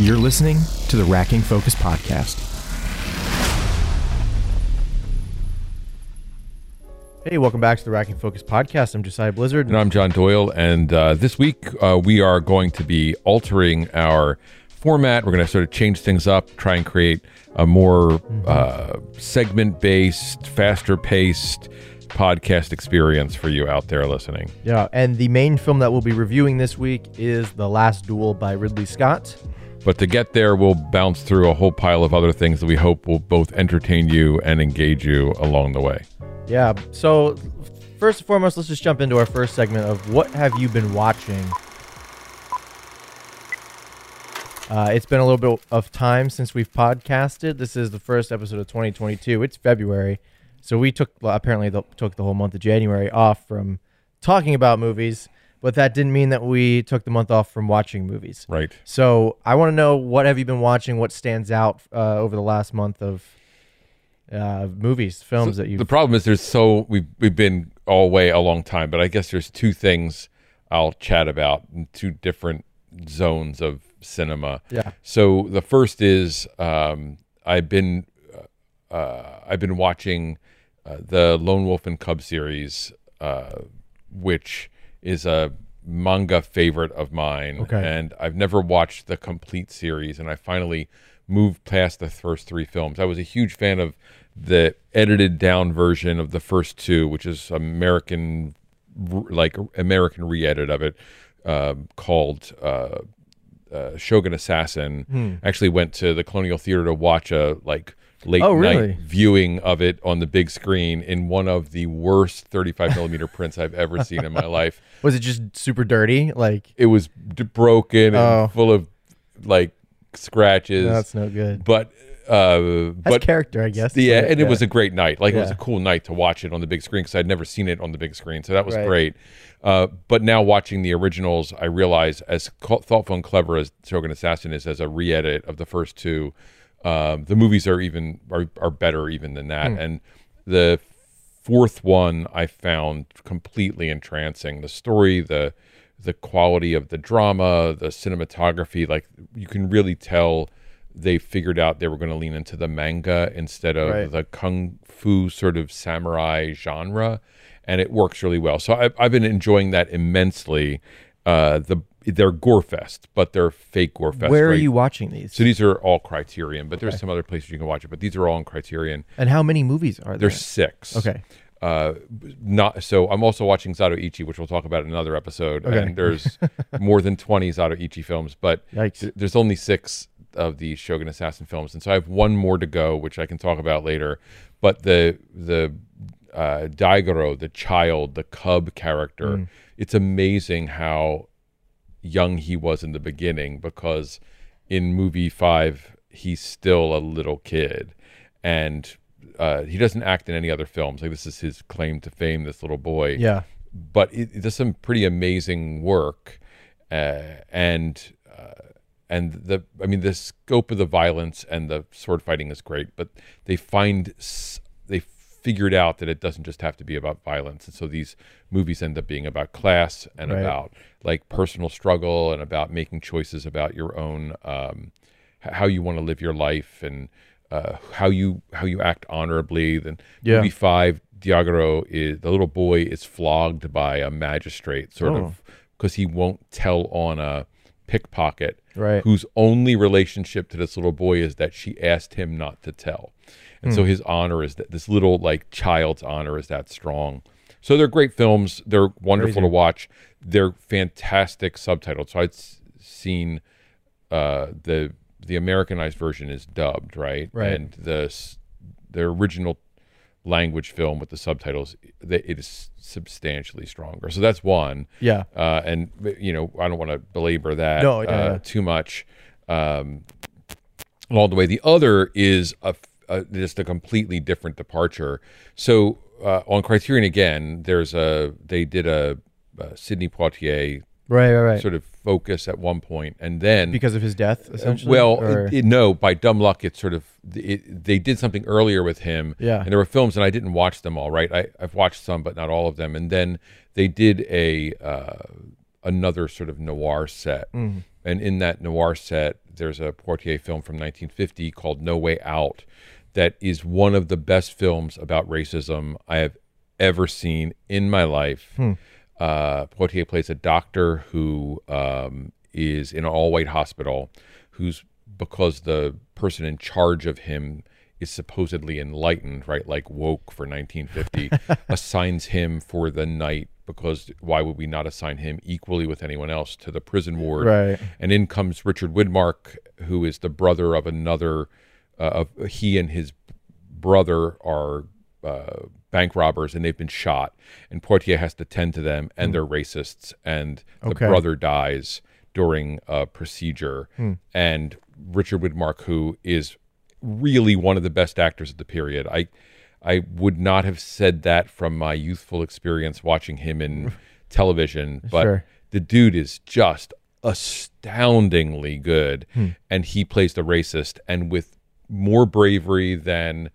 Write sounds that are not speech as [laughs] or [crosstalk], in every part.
You're listening to the Racking Focus Podcast. Hey, welcome back to the Racking Focus Podcast. I'm Josiah Blizzard. And I'm John Doyle. And uh, this week uh, we are going to be altering our format. We're going to sort of change things up, try and create a more uh, segment based, faster paced podcast experience for you out there listening. Yeah, and the main film that we'll be reviewing this week is The Last Duel by Ridley Scott. But to get there, we'll bounce through a whole pile of other things that we hope will both entertain you and engage you along the way. Yeah, so first and foremost, let's just jump into our first segment of what have you been watching? Uh, it's been a little bit of time since we've podcasted. This is the first episode of 2022. It's February, so we took well, apparently the, took the whole month of January off from talking about movies, but that didn't mean that we took the month off from watching movies. Right. So I want to know what have you been watching? What stands out uh, over the last month of uh, movies, films that you? The problem is there's so we've we've been all way a long time, but I guess there's two things I'll chat about in two different zones of cinema. Yeah. So the first is um, I've been uh, uh, I've been watching uh, the Lone Wolf and Cub series, uh, which is a manga favorite of mine, Okay. and I've never watched the complete series, and I finally moved past the first three films. I was a huge fan of the edited down version of the first two, which is American, like American re-edit of it, um called uh, uh, Shogun Assassin. Actually, went to the Colonial Theater to watch a like late Oh, really? night viewing of it on the big screen in one of the worst 35 millimeter prints I've ever seen in my life. [laughs] was it just super dirty? Like It was d- broken and Oh. full of like scratches. that's no good. but uh, That's but character, I guess. yeah, and it was a great night. Like it was a cool night to watch it on the big screen because I'd never seen it on the big screen, so that was Right. great. Uh, but now watching the originals, I realize as thoughtful and clever as Shogun Assassin is as a re-edit of the first two, um, the movies are even are, are better even than that. And the fourth one I found completely entrancing. The story, the the quality of the drama, the cinematography, like you can really tell they figured out they were going to lean into the manga instead of Right. the kung fu sort of samurai genre, and it works really well. So I've, I've been enjoying that immensely. Uh, the they're gore fest, but they're fake gore fest. Where are you watching these? So these are all Criterion, but there's some other places you can watch it. But these are all in Criterion. and how many movies are there? There's six. Okay. Uh, not so. I'm also watching Zato Ichi, which we'll talk about in another episode. Okay. And there's [laughs] more than 20 Zato Ichi films, but th- there's only six of the Shogun Assassin films, and so I have one more to go, which I can talk about later. But the the uh, Daigoro, the child, the cub character, Mm. it's amazing how young he was in the beginning because in movie five he's still a little kid and uh, he doesn't act in any other films like this is his claim to fame this little boy Yeah. but it, it does some pretty amazing work uh, and uh, and the I mean the scope of the violence and the sword fighting is great but they find s- figured out that it doesn't just have to be about violence and so these movies end up being about class and Right. about like personal struggle and about making choices about your own um, how you want to live your life and uh, how you how you act honorably then Yeah. movie five Daigoro is the little boy is flogged by a magistrate sort Oh. of because he won't tell on a pickpocket Right. whose only relationship to this little boy is that she asked him not to tell and Hmm. so his honor is that this little like child's honor is that strong so they're great films they're wonderful Crazy. to watch they're fantastic subtitled so i'd seen uh the the americanized version is dubbed right Right. and the the original language film with the subtitles it is substantially stronger so that's one Yeah. uh, and you know I don't want to belabor that No, yeah, uh, yeah. too much um, all the way. The other is a, a just a completely different departure. So uh, on Criterion again, there's a they did a, uh Sidney Poitier Right. Right. Right. sort of focus at one point, and then because of his death, essentially. well, it, it- no, by dumb luck, it sort of it, they did something earlier with him. Yeah. and there were films, and I didn't watch them all. Right, I, I've watched some, but not all of them. And then they did a uh, another sort of noir set, Mm. And in that noir set, there's a Poitier film from 1950 called No Way Out, that is one of the best films about racism I have ever seen in my life. Hmm. Uh, Poitier plays a doctor who um, is in an all white hospital, who's because the person in charge of him is supposedly enlightened, right? Like woke for 1950, [laughs] assigns him for the night because why would we not assign him equally with anyone else to the prison ward? Right. And in comes Richard Widmark, who is the brother of another. Uh, of he and his brother are uh, bank robbers, and they've been shot. And Poitier has to tend to them, and they're racists. And the Okay. brother dies during a procedure. And Richard Widmark, who is really one of the best actors of the period, I. I would not have said that from my youthful experience watching him in [laughs] television, but Sure. the dude is just astoundingly good Hmm. and he plays the racist and with more bravery than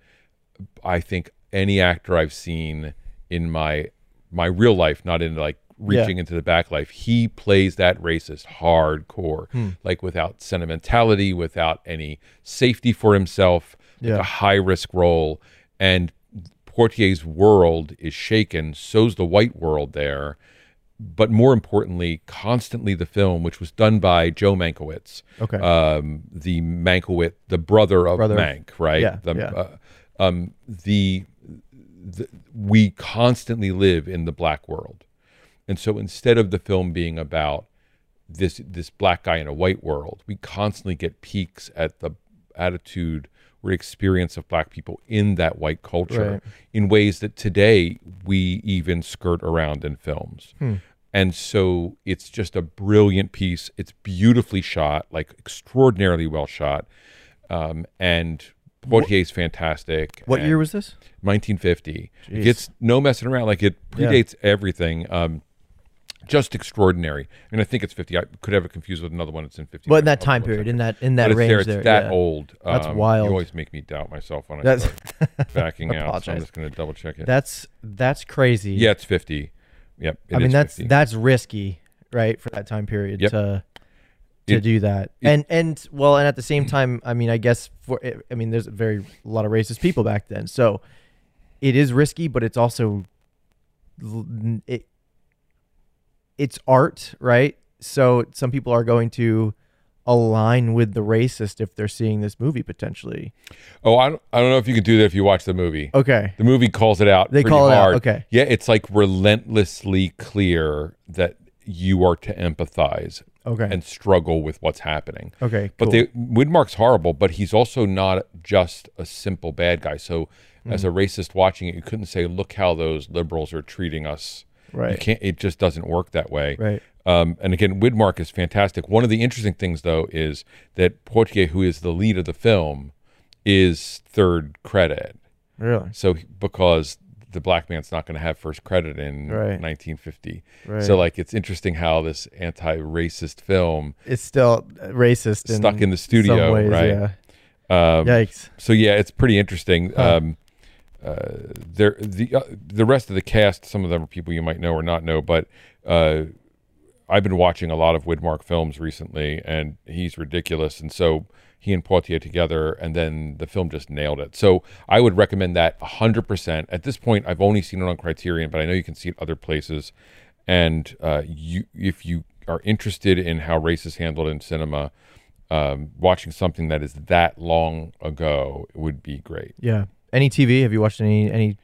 i think any actor i've seen in my my real life not in like reaching into the back life he plays that racist hardcore Hmm. like without sentimentality without any safety for himself like a high risk role and poitier's world is shaken so's the white world there but more importantly, constantly the film, which was done by Joe Mankiewicz, Okay. um, the Mankiewicz, the brother of Brother Mank, right? yeah, the, yeah. Uh, um, the, the we constantly live in the black world, and so instead of the film being about this this black guy in a white world, we constantly get peeks at the attitude experience of black people in that white culture Right. in ways that today we even skirt around in films. Hmm. And so it's just a brilliant piece. It's beautifully shot, like extraordinarily well shot. Um, and Poitier's fantastic. what year was this? 1950. Jeez. It gets no messing around. Like it Yeah. predates everything. Um, just extraordinary. I mean, I think it's 50. I could have it confused with another one that's in 50. But in that time period, in that in that but it's range there. It's there, that yeah. old. That's Um, wild. You always make me doubt myself when I That's start [laughs] backing out. So I'm just going to double check it. that's that's crazy. yeah, it's 50. Yep. it I mean that's 50. that's risky, right, for that time period Yep. to to It- do that. it- and and well, and at the same time, I mean, I guess for I mean, there's a very a lot of racist people back then, so it is risky, but it's also it it's art, right? So some people are going to align with the racist if they're seeing this movie potentially. Oh, I don't, I don't know if you could do that if you watch the movie. Okay. The movie calls it out. They call it out, hard. okay. Yeah, it's like relentlessly clear that you are to empathize Okay. and struggle with what's happening. okay. But cool. the Widmark's horrible, but he's also not just a simple bad guy. So as Hmm. a racist watching it, you couldn't say, "Look how those liberals are treating us." You right. can't. It just doesn't work that way. Right. Um, and again, Widmark is fantastic. One of the interesting things, though, is that Poitier, who is the lead of the film, is third credit. Really. So because the black man's not going to have first credit in Right. 1950. Right. So like it's interesting how this anti-racist film It's still racist. stuck in the some studio, ways, right? Yeah. Um, Yikes. so yeah, it's pretty interesting. Huh. Um, there, the uh, the rest of the cast, some of them are people you might know or not know, but uh, I've been watching a lot of Widmark films recently, and he's ridiculous. And so he and Poitier together, and then the film just nailed it. So I would recommend that hundred percent. At this point, I've only seen it on Criterion, but I know you can see it other places. And uh, you, if you are interested in how race is handled in cinema, um, watching something that is that long ago would be great. Yeah. Any TV? Have you watched any any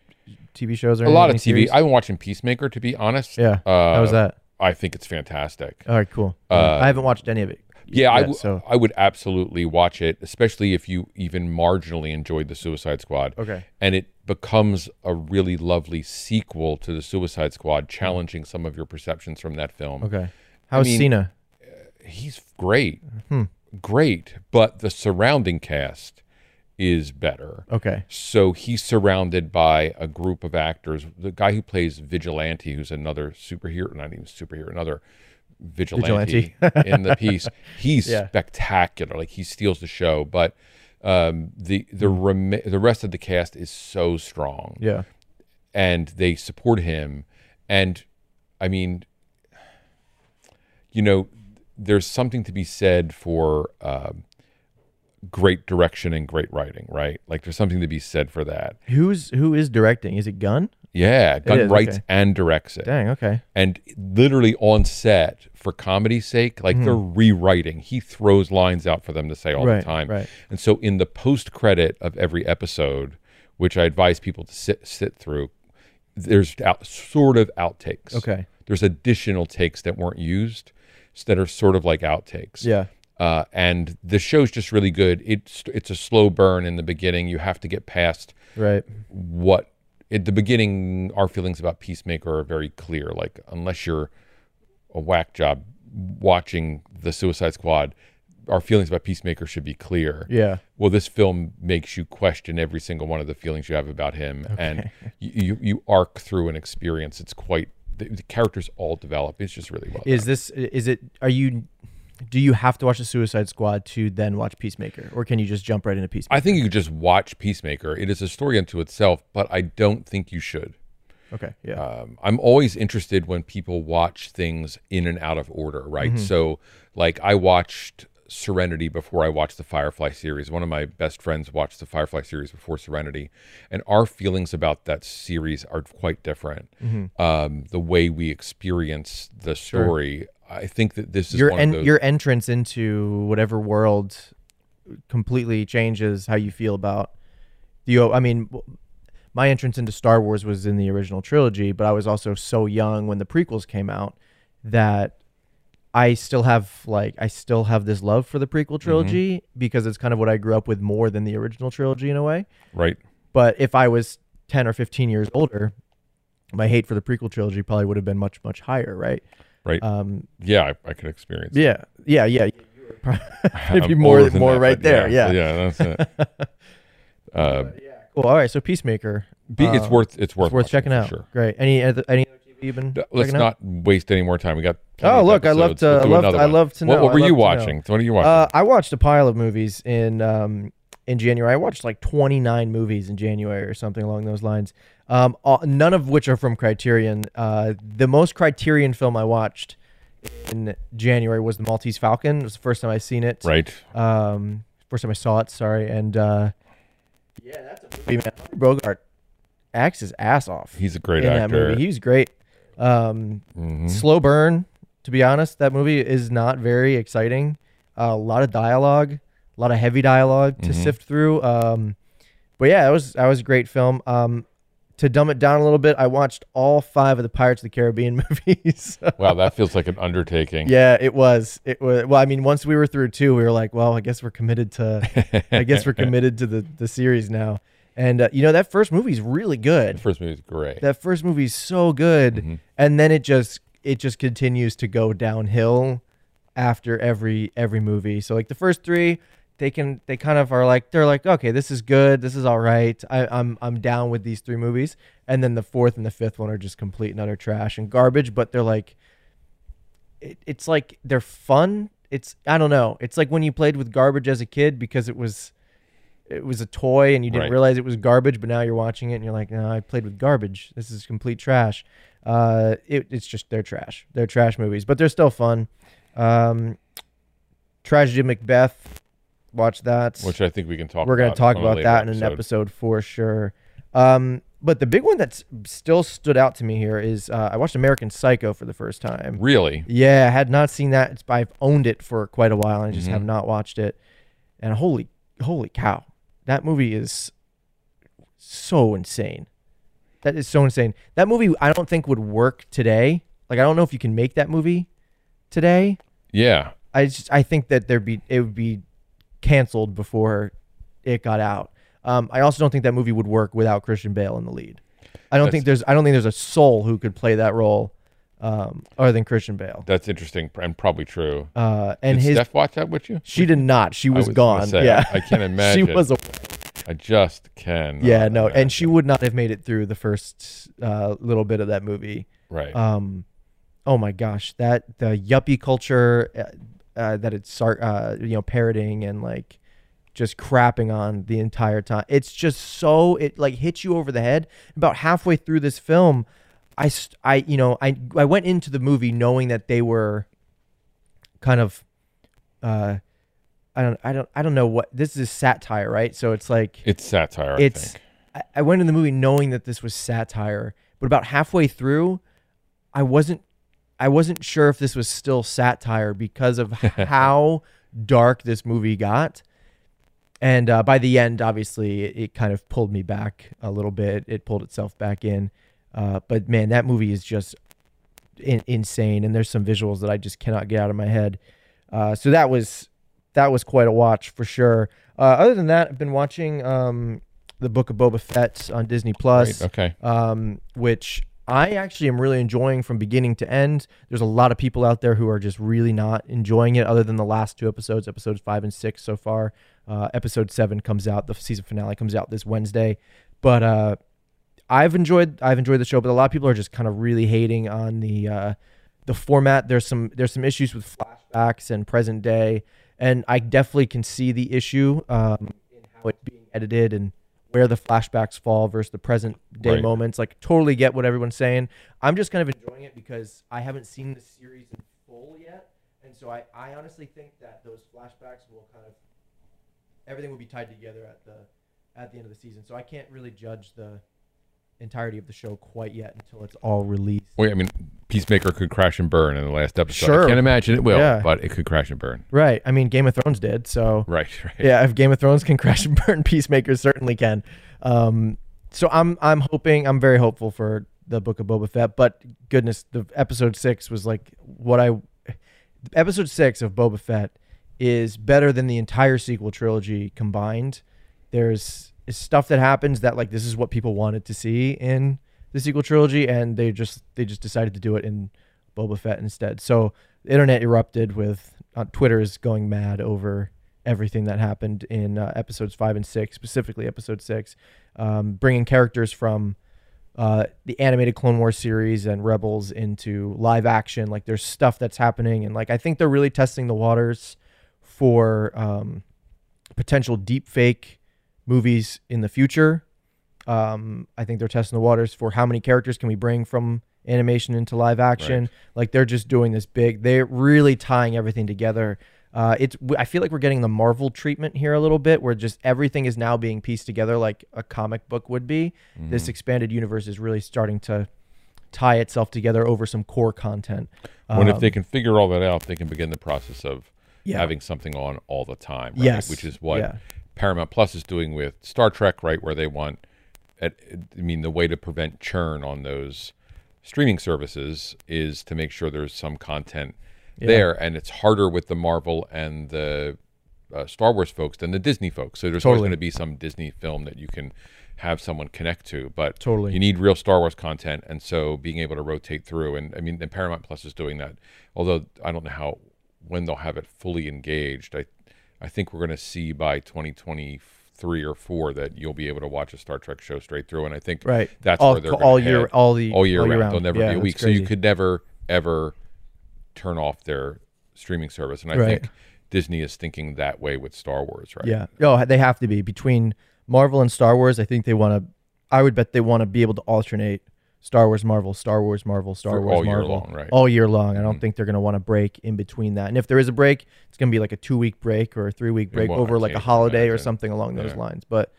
TV shows or A any, lot of TV. series? I've been watching Peacemaker, to be honest. yeah. Uh, How was that? I think it's fantastic. All right. Cool. uh, I haven't watched any of it. Yeah, I yet, w- so I would absolutely watch it, especially if you even marginally enjoyed the Suicide Squad. okay. And it becomes a really lovely sequel to the Suicide Squad, challenging some of your perceptions from that film. Okay. How's mean- Cena? He's great, Hmm. great, but the surrounding cast is better. Okay. So he's surrounded by a group of actors. The guy who plays Vigilante, who's another superhero, not even superhero, another vigilante, in the piece, [laughs] he's Yeah. spectacular. Like he steals the show. But um, the the rem- the rest of the cast is so strong, Yeah. and they support him. And I mean, you know, there's something to be said for um, great direction and great writing, right? Like there's something to be said for that. Who's who is directing? Is it Gunn? Yeah, Gunn is, writes okay. and directs it, Dang. Okay. and literally on set for comedy's sake, like they're rewriting. He throws lines out for them to say all Hmm. The time, right. and so in the post credit of every episode, which I advise people to sit sit through, there's out, sort of outtakes. Okay. There's additional takes that weren't used that are sort of like outtakes. Yeah. Uh, and the show's just really good. It's it's a slow burn in the beginning. You have to get past Right. what at the beginning our feelings about Peacemaker are very clear. Like unless you're a whack job watching the Suicide Squad, our feelings about Peacemaker should be clear. Yeah. Well, this film makes you question every single one of the feelings you have about him, and you, you you arc through an experience. It's quite the, the characters all develop. It's just really well. Is done. this is it? Are you? Do you have to watch the Suicide Squad to then watch Peacemaker, or can you just jump right into Peacemaker? I think you could just watch Peacemaker. It is a story unto itself, but I don't think you should. Okay. Yeah. um, I'm always interested when people watch things in and out of order, right? Mm-hmm. So, like, I watched Serenity before I watched the Firefly series. One of my best friends watched the Firefly series before Serenity, and our feelings about that series are quite different. Mm-hmm. Um, the way we experience the story, I think that this is your one en- those. your entrance into whatever world completely changes how you feel about the. I mean, my entrance into Star Wars was in the original trilogy, but I was also so young when the prequels came out that I still have like I still have this love for the prequel mm-hmm. trilogy because it's kind of what I grew up with more than the original trilogy in a way. right? But if I was 10 or 15 years older, my hate for the prequel trilogy probably would have been much much higher, right? Right. Um, yeah, I, I can experience. yeah, yeah, yeah. [laughs] [laughs] Maybe more, more that, right there. Yeah. yeah, that's it. [laughs] uh, Cool. All right. So Peacemaker. be, it's uh, worth it's worth It's worth checking out. Sure. Great. Any other any other TV you've been? Let's checking out? not waste any more time. We got. Oh, look, I love to- I love- I love to know. what I were you watching? What are you watching? Uh, I watched a pile of movies in um in January. I watched like 29 movies in January or something along those lines. Um, all, none of which are from Criterion. Uh, the most Criterion film I watched in January was The Maltese Falcon. It was the first time I seen it. right. Um, first time I saw it. Sorry, and uh, yeah, that's a movie, man. Bogart acts his ass off He's a great in that actor. movie. He was great. Um, Mhm. Slow burn. To be honest, that movie is not very exciting. Uh, a lot of dialogue, a lot of heavy dialog to Mhm. sift through. Um, but yeah, that was that was a great film. Um, to dumb it down a little bit, I watched all five of the Pirates of the Caribbean [laughs] movies. Wow, that feels like an undertaking. yeah, it was. It was. Well, I mean, once we were through two, we were like, well, I guess we're committed to. I guess we're committed to the the series now. And uh, you know that first movie's really good The first movie is great. that first movie's so good Mm-hmm. and then it just it just continues to go downhill after every every movie so like the first three they can they kind of are like they're like okay this is good this is all right I, i'm i'm down with these three movies and then the fourth and the fifth one are just complete and utter trash and garbage but they're like it, it's like they're fun it's i don't know it's like when you played with garbage as a kid because it was it was a toy and you didn't Right. realize it was garbage, but now you're watching it and you're like, no, I played with garbage. This is complete trash. Uh, it, it's just they're trash. They're trash movies, but they're still fun. Um, Tragedy Macbeth, watch that. which I think we can talk. We're gonna talk about that in an episode for sure. Um, but the big one that's still stood out to me here is uh, I watched American Psycho for the first time. Really? Yeah, I had not seen that. It's, I've owned it for quite a while and I just Mhm. have not watched it. And holy, holy cow, that movie is so insane. That is so insane. That movie I don't think would work today. Like I don't know if you can make that movie today. Yeah. I just I think that there'd be it would be canceled before it got out. Um, I also don't think that movie would work without Christian Bale in the lead. I don't That's- think there's I don't think there's a soul who could play that role um, other than Christian Bale. That's interesting and probably true. Uh, and Did his Steph watch that with you? she did not. She was, was gonna gone. say, yeah, I- I can't [laughs] imagine. she was. A, I just can. yeah, no, and she would not have made it through the first uh, little bit of that movie. right. Um, oh my gosh, that the yuppie culture uh, uh, that it's uh, you know parroting and like just crapping on the entire time. It's just so it like hits you over the head. About halfway through this film, I st- I you know I I went into the movie knowing that they were kind of uh I don't I don't I don't know what this is satire, right? So it's like It's satire. I it's think. I, I went in the movie knowing that this was satire, but about halfway through, I wasn't I wasn't sure if this was still satire because of [laughs] how dark this movie got. And uh, by the end, obviously, it, it kind of pulled me back a little bit. It pulled itself back in. Uh, but man, that movie is just in, insane, and there's some visuals that I just cannot get out of my head. Uh, so that was that was quite a watch for sure. Uh, other than that, I've been watching um, the Book of Boba Fett on Disney Plus Right, okay. um, which I actually am really enjoying from beginning to end. There's a lot of people out there who are just really not enjoying it, other than the last two episodes, episodes five and six so far. Uh, episode seven comes out, the season finale comes out this Wednesday, but uh, I've enjoyed I've enjoyed the show, but a lot of people are just kind of really hating on the uh, the format. There's some there's some issues with flashbacks and present day, and I definitely can see the issue um, in how it's being edited and where the flashbacks fall versus the present day Right. moments. Like totally get what everyone's saying. I'm just kind of enjoying it because I haven't seen the series in full yet, and so I I honestly think that those flashbacks will kind of everything will be tied together at the at the end of the season. So I can't really judge the entirety of the show quite yet until it's all released. Wait, I mean, Peacemaker could crash and burn in the last episode. Sure. I can't imagine it will, Yeah. but it could crash and burn. Right. I mean, Game of Thrones did. So [laughs] Right, right. yeah, if Game of Thrones can [laughs] crash and burn, Peacemaker certainly can. Um, so I'm I'm hoping I'm very hopeful for the Book of Boba Fett. But goodness, the episode six was like what I episode six of Boba Fett is better than the entire sequel trilogy combined. There's is stuff that happens that like this is what people wanted to see in the sequel trilogy, and they just they just decided to do it in Boba Fett instead. So the internet erupted with uh, Twitter is going mad over everything that happened in uh, episodes five and six, specifically episode six, um, bringing characters from uh, the animated Clone Wars series and Rebels into live action. Like there's stuff that's happening, and like I think they're really testing the waters for um, potential deep fake movies in the future. Um, I think they're testing the waters for how many characters can we bring from animation into live action. Right. Like they're just doing this big. They're really tying everything together. Uh, it's. I feel like we're getting the Marvel treatment here a little bit, where just everything is now being pieced together like a comic book would be. Mm-hmm. This expanded universe is really starting to tie itself together over some core content. when if Um, they can figure all that out, they can begin the process of Yeah. having something on all the time. Right? Yes. Which is what Yeah. Paramount Plus is doing with Star Trek, right? Where they want, at, I mean, the way to prevent churn on those streaming services is to make sure there's some content Yeah. there, and it's harder with the Marvel and the uh, Star Wars folks than the Disney folks. So there's always going to be some Disney film that you can have someone connect to, but Totally. you need real Star Wars content, and so being able to rotate through, and I mean, and Paramount Plus is doing that. Although I don't know how when they'll have it fully engaged. I I think we're going to see by 2023 or four that you'll be able to watch a Star Trek show straight through, and I think Right. that's all, where they're all year, head all the all year round. round. There'll never Yeah, be a week, so you could never ever turn off their streaming service, and I Right. think Disney is thinking that way with Star Wars, right? Yeah. Oh, they have to be between Marvel and Star Wars. I think they want to. I would bet they want to be able to alternate Star Wars, Marvel, Star Wars, Marvel, Star For Wars, all year Marvel, long, right. all year long. I don't Mhm. think they're going to want to break in between that. And if there is a break, it's going to be like a two week break or a three week break won't over like a holiday or something along those Yeah. lines. But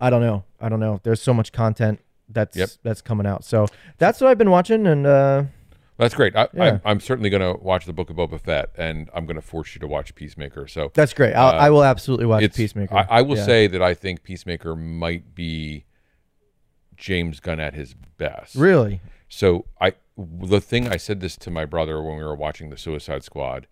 I don't know. I don't know. There's so much content that's Yep. that's coming out. So that's what I've been watching. And uh, That's great. I, Yeah. I'm certainly going to watch the Book of Boba Fett, and I'm going to force you to watch Peacemaker. So that's great. I'll, Uh, I will absolutely watch Peacemaker. I, I will Yeah. say that I think Peacemaker might be James Gunn at his best. really. So I the thing I said this to my brother when we were watching the Suicide Squad,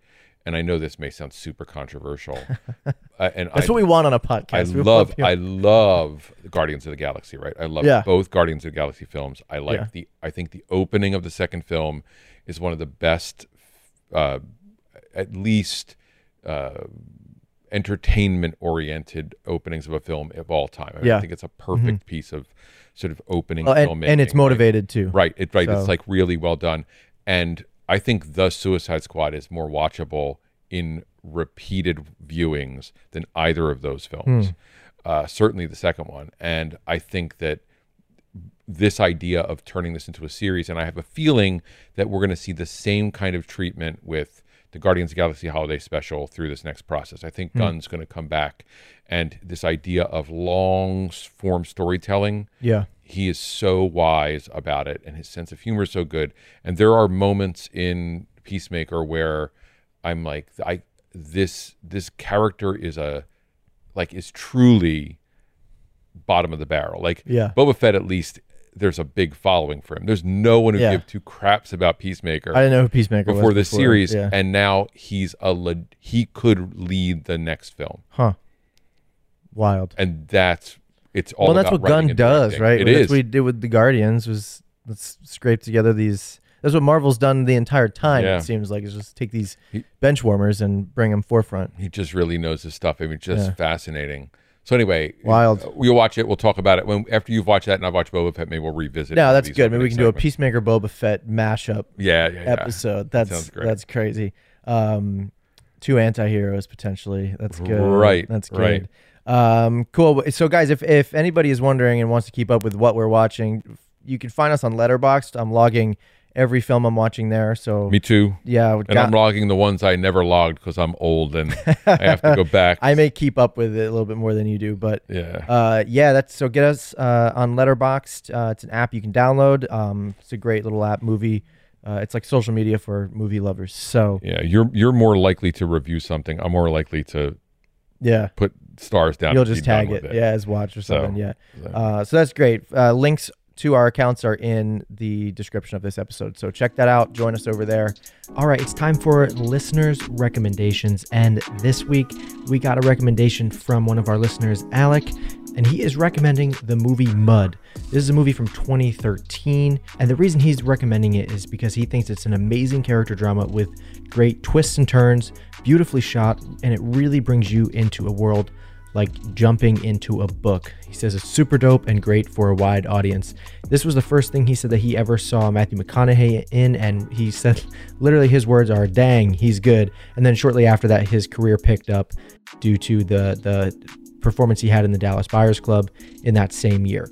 and I know this may sound super controversial, [laughs] uh, and That's I, what we want on a podcast. We love. I love Guardians of the Galaxy, right? I love Yeah. both Guardians of the Galaxy films. I like Yeah. the I think the opening of the second film is one of the best uh, at least uh, entertainment oriented openings of a film of all time. I, mean, Yeah. Mm-hmm. I think it's a perfect piece of sort of opening Well, and, filmmaking. and it's right? motivated too. Right. It, right. So- It's like really well done. And I think The Suicide Squad is more watchable in repeated viewings than either of those films. Hmm. Uh, certainly the second one. And I think that this idea of turning this into a series, and I have a feeling that we're going to see the same kind of treatment with the Guardians of the Galaxy Holiday Special through this next process. I think hmm. Gunn's going to come back, and this idea of long form storytelling Yeah. he is so wise about it and his sense of humor is so good and there are moments in peacemaker where i'm like i this this character is a like is truly bottom of the barrel like Yeah. boba fett at least there's a big following for him there's no one who Yeah. give two craps about peacemaker I didn't know who Peacemaker before was this series Yeah. and now he's a le- he could lead the next film huh. Wild. and that's it's all well, that's what Gunn does, directing. right? It that's is. what he did with the Guardians was let's scrape together these. That's what Marvel's done the entire time. Yeah. It seems like is just take these He- bench warmers and bring them forefront. he just really knows his stuff. I mean, just fascinating. So anyway, Wild. uh, We'll watch it. We'll talk about it when after you've watched that, and I've watched Boba Fett. Maybe we'll revisit. It. No, that's good. Maybe we can do a. Peacemaker Boba Fett mashup Yeah, yeah, yeah. episode. That's great. that's crazy. Um, two anti-heroes potentially. That's good. Right, That's good. right. Um, cool. So guys, if if anybody is wondering and wants to keep up with what we're watching, you can find us on Letterboxd. I'm logging every film I'm watching there. So Me too. yeah, And got- I'm logging the ones I never logged because I'm old and I have to go [laughs] back. I may keep up with it a little bit more than you do, but yeah. uh, yeah, that's so get us uh, on Letterboxd. Uh, it's an app you can download. Um, it's a great little app. Movie. Uh, it's like social media for movie lovers. So yeah, you're you're more likely to review something. I'm more likely to yeah, put stars down. you'll just tag with it, yeah, as watch or So, something. yeah. so. Uh, so that's great. Uh, links to our accounts are in the description of this episode. So check that out. Join us over there. All right, it's time for listeners' recommendations. And this week, we got a recommendation from one of our listeners, Alec, and he is recommending the movie Mud. This is a movie from 2013. And the reason he's recommending it is because he thinks it's an amazing character drama with great twists and turns, beautifully shot, and it really brings you into a world like jumping into a book. He says it's super dope and great for a wide audience. This was the first thing he said that he ever saw Matthew McConaughey in, and he [laughs] said literally his words are, "Dang, he's good." And then shortly after that, his career picked up due to the the performance he had in the Dallas Buyers Club in that same year.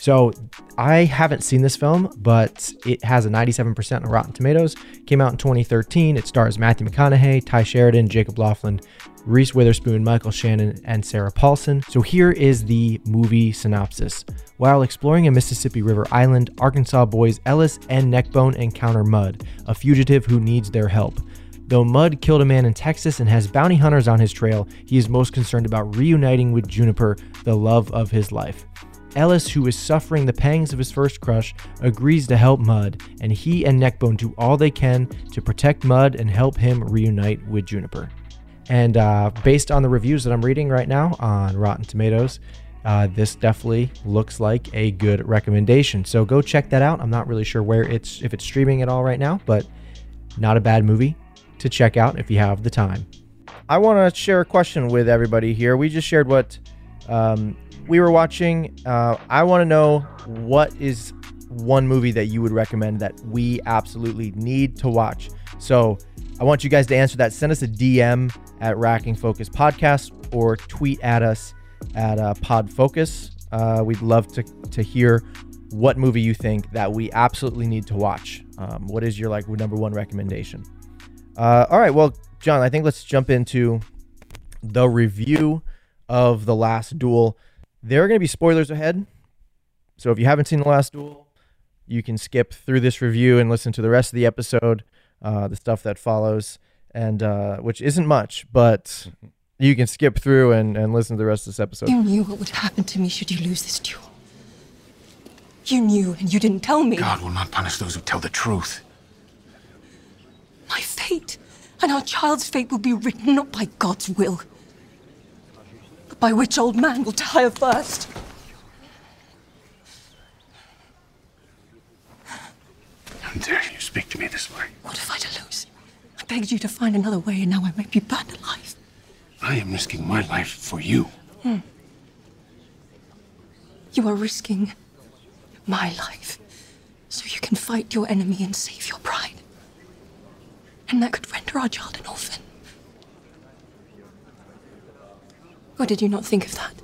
So I haven't seen this film, but it has a 97% on Rotten Tomatoes. Came out in 2013. It stars Matthew McConaughey, Tye Sheridan, Jacob Lofland, Reese Witherspoon, Michael Shannon, and Sarah Paulson. So here is the movie synopsis. While exploring a Mississippi River island, Arkansas boys Ellis and Neckbone encounter Mud, a fugitive who needs their help. Though Mud killed a man in Texas and has bounty hunters on his trail, he is most concerned about reuniting with Juniper, the love of his life. Ellis, who is suffering the pangs of his first crush, agrees to help Mud, and he and Neckbone do all they can to protect Mud and help him reunite with Juniper. And uh, based on the reviews that I'm reading right now on Rotten Tomatoes, uh, this definitely looks like a good recommendation. So go check that out. I'm not really sure where it's if it's streaming at all right now, but not a bad movie to check out if you have the time. I want to share a question with everybody here. We just shared what um, we were watching. Uh, I want to know what is one movie that you would recommend that we absolutely need to watch. So I want you guys to answer that. Send us a DM at Racking Focus Podcast or tweet at us at uh, Pod Focus. Uh, we'd love to to hear what movie you think that we absolutely need to watch. Um, what is your like number one recommendation? Uh, all right, well, John, I think let's jump into the review of the Last Duel. There are going to be spoilers ahead, so if you haven't seen the Last Duel, you can skip through this review and listen to the rest of the episode, uh, the stuff that follows, and uh, which isn't much, but you can skip through and, and listen to the rest of this episode. You knew what would happen to me should you lose this duel. You knew, and you didn't tell me. God will not punish those who tell the truth. My fate and our child's fate will be written not by God's will, but by which old man will tire first. How dare you speak to me this way? What if I to lose? I begged you to find another way, and now I might be burned alive. I am risking my life for you. Hmm. You are risking my life so you can fight your enemy and save your pride. And that could render our child an orphan. Or did you not think of that?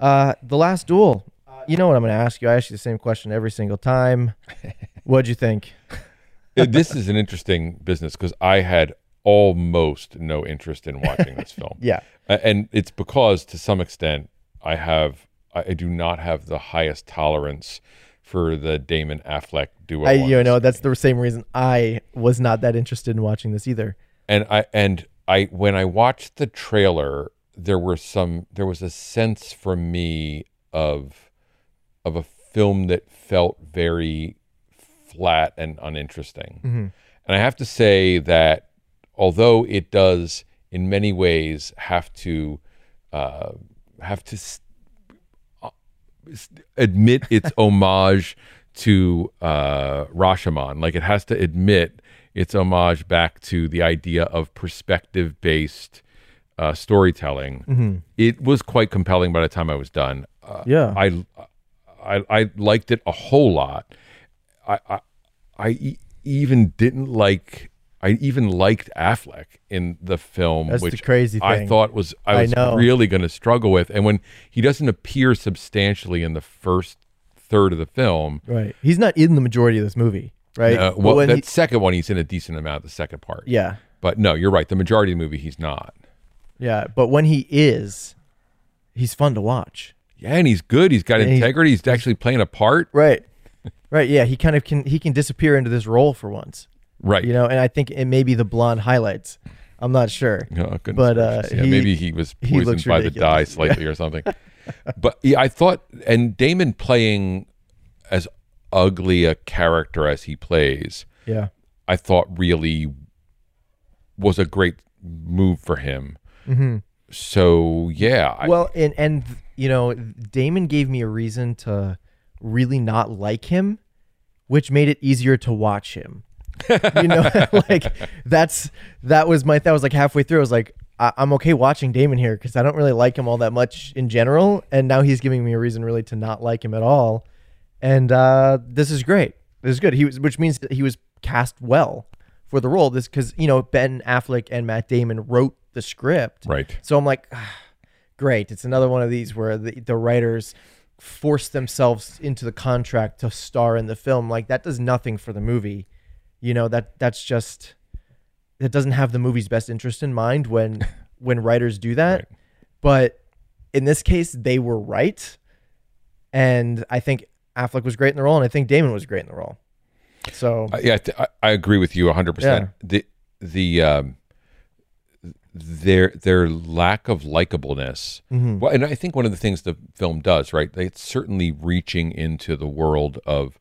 Uh, the Last Duel. You know what I'm going to ask you? I ask you the same question every single time. [laughs] What'd you think? This is an interesting business because I had almost no interest in watching this film. [laughs] Yeah. And it's because to some extent I have I I do not have the highest tolerance for the Damon Affleck duo. I you know that's the same reason I was not that interested in watching this either. and I and I when I watched the trailer, there were some there was a sense for me of of a film that felt very flat and uninteresting. And I have to say that although it does in many ways have to uh, have to s- uh, admit its [laughs] homage to uh, Rashomon, like it has to admit its homage back to the idea of perspective based uh, storytelling. It was quite compelling by the time I was done. Uh, Yeah. I, I I liked it a whole lot. I I, I e- even didn't like. I even liked Affleck in the film, That's the which crazy I thought was I I was know. really going to struggle with. And when he doesn't appear substantially in the first third of the film, Right. He's not in the majority of this movie, right? uh, well, that he- second one he's in a decent amount. The second part, yeah. But no, you're right. The majority of the movie he's not. Yeah, but when he is, he's fun to watch. Yeah, and he's good. He's got And integrity. He's actually playing a part. Right. right. Yeah, he kind of can he can disappear into this role for once. Right. You know, and I think it may be the blonde highlights. I'm not sure. Oh, goodness But, uh, yeah, he- maybe he was poisoned looks by the dye slightly or [laughs] something. but yeah, I thought, and Damon playing as ugly a character as he plays, Yeah. I thought really was a great move for him. So yeah, I- Well, and and you know, Damon gave me a reason to really not like him, which made it easier to watch him. [laughs] you know, [laughs] like that's that was my that was like halfway through. I was like, I, I'm okay watching Damon here because I don't really like him all that much in general, and now he's giving me a reason really to not like him at all. And uh, this is great. This is good. He was, which means that he was cast well for the role. This because you know Ben Affleck and Matt Damon wrote the script, right. so I'm like, ah, great. It's another one of these where the, the writers force themselves into the contract to star in the film. Like that does nothing for the movie. You know, that that's just that doesn't have the movie's best interest in mind when [laughs] when writers do that. Right. But in this case, they were right. And I think Affleck was great in the role, and I think Damon was great in the role. So Uh, yeah, I th- I, I agree with you 100%. The the um their their lack of likableness. Mm-hmm. Well, and I think one of the things the film does, right? It's certainly reaching into the world of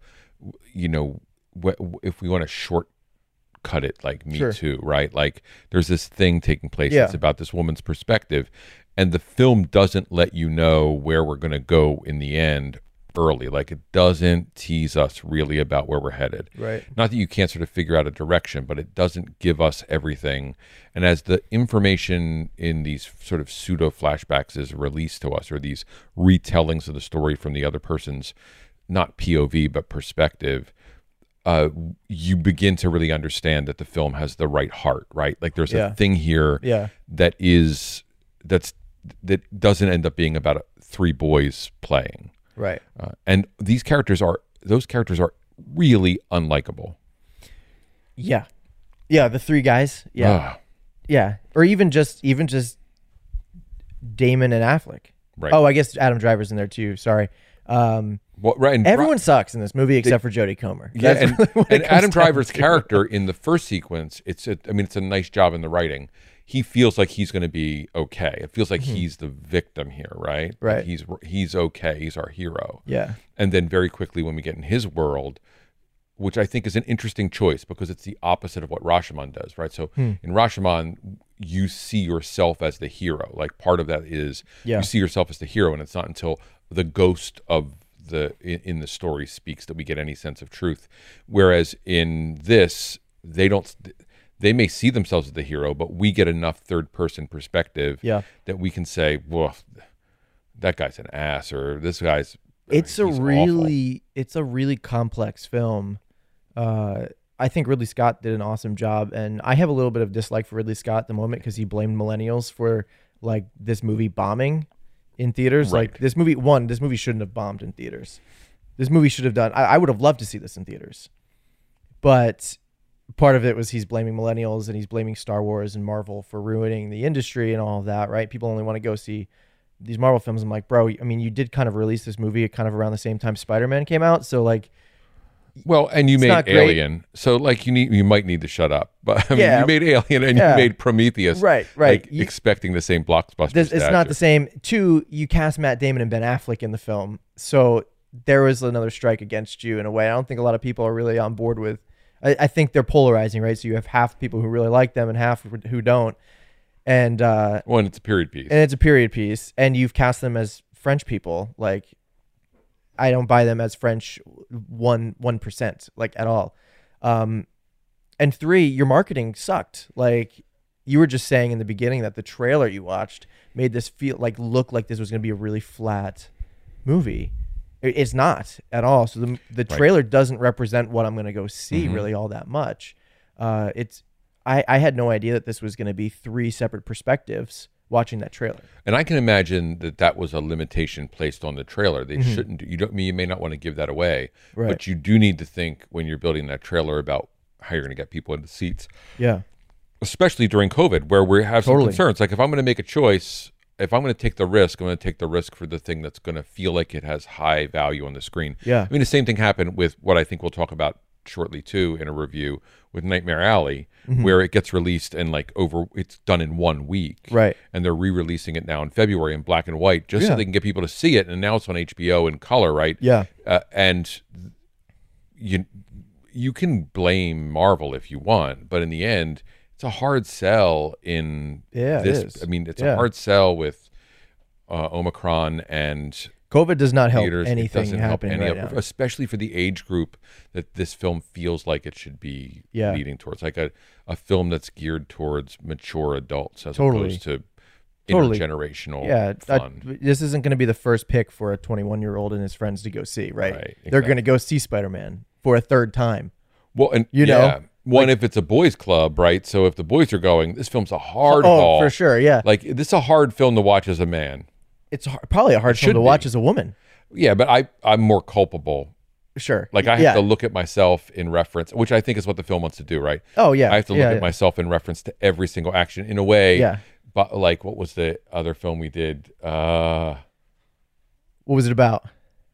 you know, wh- if we want to shortcut it like Me Sure. Too, right? Like there's this thing taking place Yeah. that's about this woman's perspective and the film doesn't let you know where we're going to go in the end early. Like it doesn't tease us really about where we're headed. Right. Not that you can't sort of figure out a direction, but it doesn't give us everything. And as the information in these sort of pseudo flashbacks is released to us, or these retellings of the story from the other person's not POV but perspective, uh, you begin to really understand that the film has the right heart, right? Like there's Yeah. a thing here Yeah. that is that's that doesn't end up being about three boys playing. Right. Uh, and these characters are those characters are really unlikable. Yeah. Yeah, the three guys. Yeah. Yeah, or even just even just Damon and Affleck. Right. Oh, I guess Adam Driver's in there too. Sorry. Um, Well, right. And everyone sucks in this movie except for Jodie Comer. yeah, That's and, really and Adam Driver's to. character in the first sequence, it's a, I mean, it's a nice job in the writing. He feels like he's going to be okay. It feels like he's the victim here, right? Like Mm-hmm. Right. he's he's okay. He's our hero. Yeah. And then very quickly when we get in his world, which I think is an interesting choice because it's the opposite of what Rashomon does, right? So Hmm. in Rashomon, you see yourself as the hero. Like part of that is Yeah. you see yourself as the hero, and it's not until the ghost of the in, in the story speaks that we get any sense of truth. Whereas in this, they don't. They may see themselves as the hero, but we get enough third person perspective Yeah. that we can say, "Well, that guy's an ass," or "This guy's." It's a he's awful." really it's a really complex film. Uh, I think Ridley Scott did an awesome job, and I have a little bit of dislike for Ridley Scott at the moment because he blamed millennials for like this movie bombing in theaters. Like this movie, one, this movie shouldn't have bombed in theaters. This movie should have done. I, I would have loved to see this in theaters, but part of it was he's blaming millennials and he's blaming Star Wars and Marvel for ruining the industry and all of that, right? People only want to go see these Marvel films. I'm like, bro, I mean, you did kind of release this movie kind of around the same time Spider Man came out, so like, Well, and you made not great. Alien, so like you need you might need to shut up. But I mean, Yeah. you made Alien and Yeah. you made Prometheus, Right, right. Like, You- expecting the same blockbuster. this, it's not the same. Two, you cast Matt Damon and Ben Affleck in the film, so there was another strike against you in a way. I don't think a lot of people are really on board with. I, I think they're polarizing, right? So you have half people who really like them and half who don't, and uh, Well, and it's a period piece. and it's a period piece, and you've cast them as French people. Like, I don't buy them as French one one percent, like at all. Um, and three, your marketing sucked. Like you were just saying in the beginning that the trailer you watched made this feel like look like this was going to be a really flat movie. It- It's not at all. So the the trailer doesn't represent what I'm going to go see really all that much. Uh, it's I, I had no idea that this was going to be three separate perspectives watching that trailer. And I can imagine that that was a limitation placed on the trailer. They Mm-hmm. shouldn't. You don't. You may not want to give that away, Right. but you do need to think when you're building that trailer about how you're going to get people into seats, Yeah. especially during COVID, where we have some concerns. Like if I'm going to make a choice, if I'm going to take the risk, I'm going to take the risk for the thing that's going to feel like it has high value on the screen. Yeah. I mean, the same thing happened with what I think we'll talk about shortly too in a review with Nightmare Alley, Mm-hmm. where it gets released and like over, it's done in one week, Right. And they're re-releasing it now in February in black and white, just Yeah. so they can get people to see it. And now it's on HBO in color, right? Yeah. uh, and you you can blame Marvel if you want, but in the end, it's a hard sell in Yeah, this. is. I mean, it's Yeah. a hard sell with uh, Omicron and COVID does not help theaters. anything doesn't help happening any right especially for the age group that this film feels like it should be Yeah. leading towards, like a, a film that's geared towards mature adults as Totally. opposed to Totally. intergenerational Yeah, I- this isn't going to be the first pick for a 21 year old and his friends to go see, right? Right, They're going to go see Spider Man for a third time. Well, and You know, one if it's a boys' club, right? So if the boys are going, this film's a hard oh, haul for sure, yeah. Like this is a hard film to watch as a man. it's har probably a hard film to watch as a woman. Yeah, but I I'm more culpable. Sure, Like I have yeah. to look at myself in reference, which I think is what the film wants to do, right? Oh yeah, I have to look yeah, at yeah. myself in reference to every single action in a way. Yeah. But like, what was the other film we did? Uh, What was it about?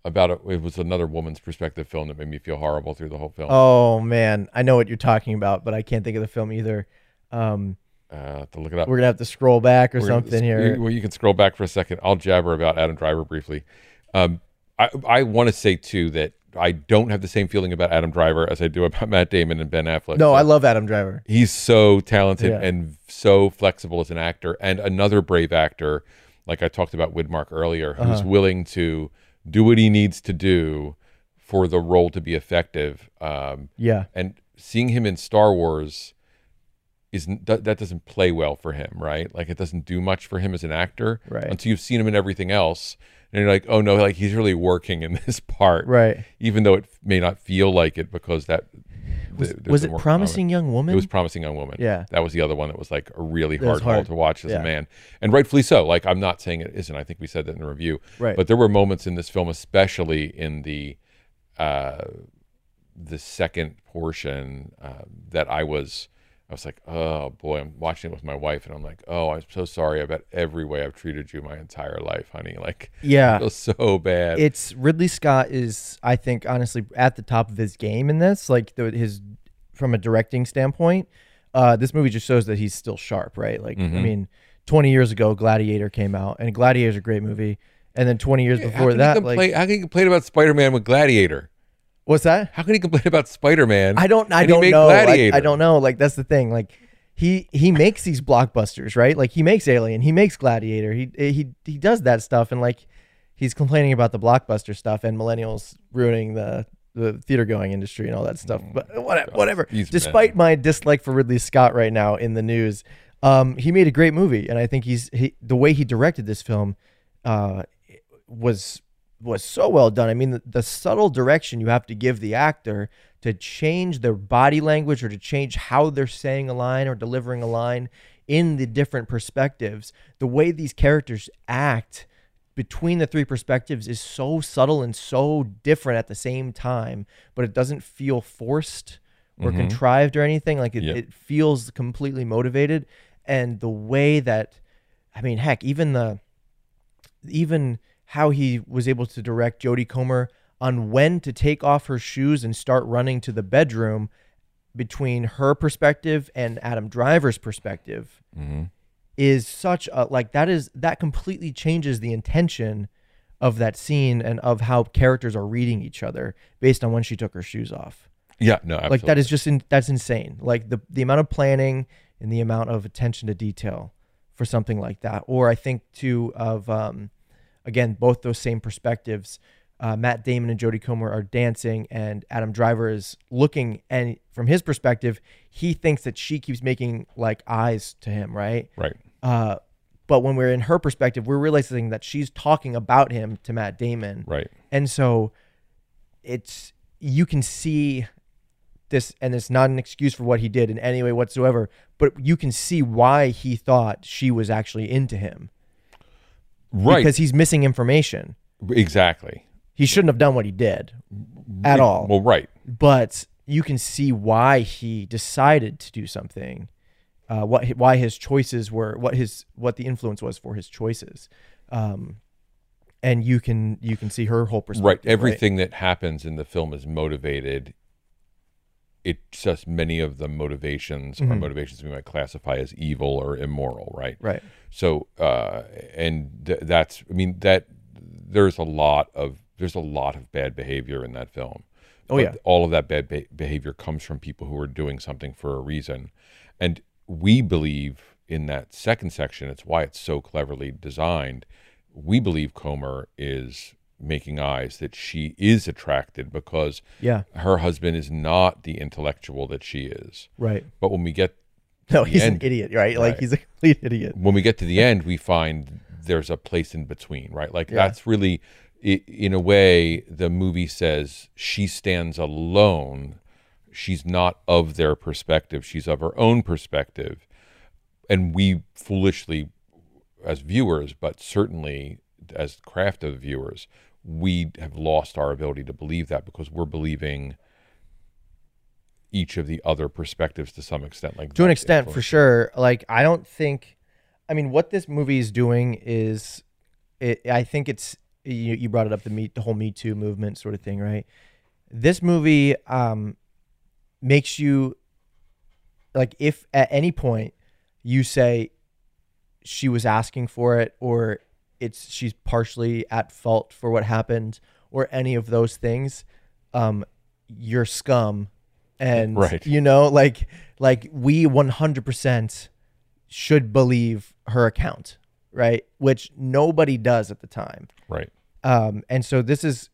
About it, it was another woman's perspective film that made me feel horrible through the whole film. Oh man, I know what you're talking about, but I can't think of the film either. Um, Uh, have to look it up. we're gonna have to scroll back or We're gonna- something here. You, well, you can scroll back for a second. I'll jabber about Adam Driver briefly. Um, I I want to say too that I don't have the same feeling about Adam Driver as I do about [laughs] Matt Damon and Ben Affleck. no, So I love Adam Driver. he's so talented Yeah. and so flexible as an actor, and another brave actor, like I talked about Widmark earlier, who's Uh-huh. willing to do what he needs to do for the role to be effective. Um, Yeah, and seeing him in Star Wars is that, that doesn't play well for him, right? Like it doesn't do much for him as an actor Right. until you've seen him in everything else, and you're like, oh no, like he's really working in [laughs] this part, right. Even though it may not feel like it because that Was, was it promising young woman? It was promising young woman. Yeah. that was the other one that was like a really hard, hard. to watch as Yeah. a man, and rightfully so. Like I'm not saying it isn't. I think we said that in the review. Right. But there were moments in this film, especially in the uh, the second portion, uh, that I was. I was like, oh boy, I'm watching it with my wife, and I'm like, oh, I'm so sorry about every way I've treated you my entire life, honey. [laughs] Like, Yeah. I feel so bad. it's Ridley Scott is I think honestly at the top of his game in this like the, his from a directing standpoint uh this movie just shows that he's still sharp right like Mm-hmm. I mean 20 years ago Gladiator came out and Gladiator's a great movie and then 20 years how before that like complain, how can you complain about Spider-Man with Gladiator? What's that How can he complain about Spider-Man? I don't I don't know like? I don't know like that's the thing like he he makes these blockbusters right like he makes Alien he makes Gladiator he he he does that stuff and like he's complaining about the blockbuster stuff and millennials ruining the the theater going industry and all that stuff. But whatever, whatever. These Despite men. my dislike for Ridley Scott right now in the news, um, he made a great movie, and I think he's he, the way he directed this film uh, was was so well done. I mean, the, the subtle direction you have to give the actor to change their body language or to change how they're saying a line or delivering a line in the different perspectives. The way these characters act between the three perspectives is so subtle and so different at the same time, but it doesn't feel forced or mm-hmm. contrived or anything. Like it, Yep. it feels completely motivated, and the way that, I mean, heck, even the, even how he was able to direct Jodie Comer on when to take off her shoes and start running to the bedroom between her perspective and Adam Driver's perspective is such a like that is that completely changes the intention of that scene and of how characters are reading each other based on when she took her shoes off. Yeah, no, absolutely. Like that is just in, that's insane. Like the the amount of planning and the amount of attention to detail for something like that. Or I think too of um, again both those same perspectives. Uh, Matt Damon and Jodie Comer are dancing, and Adam Driver is looking, and from his perspective, he thinks that she keeps making like eyes to him, right? right. Uh, but when we're in her perspective, we're realizing that she's talking about him to Matt Damon, Right. and so it's you can see this and it's not an excuse for what he did in any way whatsoever but you can see why he thought she was actually into him Right. because he's missing information exactly. he shouldn't have done what he did at all Well, right. but you can see why he decided to do something uh, what why his choices were what his what the influence was for his choices um, and you can you can see her whole perspective Right. Everything that happens in the film is motivated. It's just many of the motivations Mm-hmm. are motivations we might classify as evil or immoral, right? right So, uh, and th- that's, I mean, that there's a lot of there's a lot of bad behavior in that film. Oh, But yeah. all of that bad be- behavior comes from people who are doing something for a reason, and we believe in that second section. It's why it's so cleverly designed. We believe Comer is making eyes that she is attracted because Yeah. her husband is not the intellectual that she is. right But when we get no he's end- an idiot right like he's a complete idiot when we get to the end, we find there's a place in between, right? Like Yeah. that's really, in a way, the movie says she stands alone. She's not of their perspective. She's of her own perspective. And we foolishly, as viewers, but certainly as craft of viewers, we have lost our ability to believe that because we're believing each of the other perspectives to some extent. Like to an extent for sure like i don't think i mean what this movie is doing is it, i think it's you, you brought it up the me the whole me too movement sort of thing right this movie um makes you like if at any point you say she was asking for it or it's she's partially at fault for what happened or any of those things um you're scum and Right. you know like like we 100% should believe her account right which nobody does at the time Right. um and so this is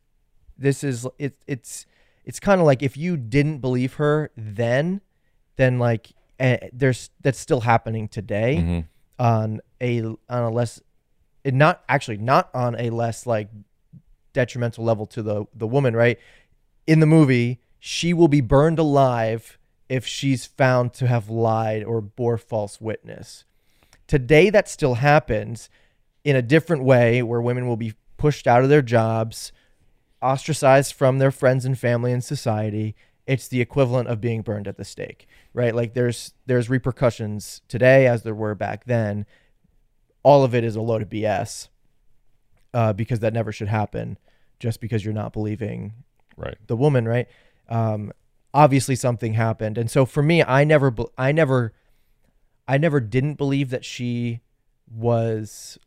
this is it, it's it's kind of like if you didn't believe her then then like eh, there's that's still happening today Mm-hmm. on a on a less it not actually not on a less like detrimental level to the the woman right? In the movie she will be burned alive if she's found to have lied or bore false witness. Today that still happens in a different way where women will be pushed out of their jobs ostracized from their friends and family and society. It's the equivalent of being burned at the stake right? Like there's there's repercussions today as there were back then all of it is a load of bs uh, because that never should happen just because you're not believing Right. the woman, right? Um, obviously something happened, and so for me, I never, I never, I never didn't believe that she was.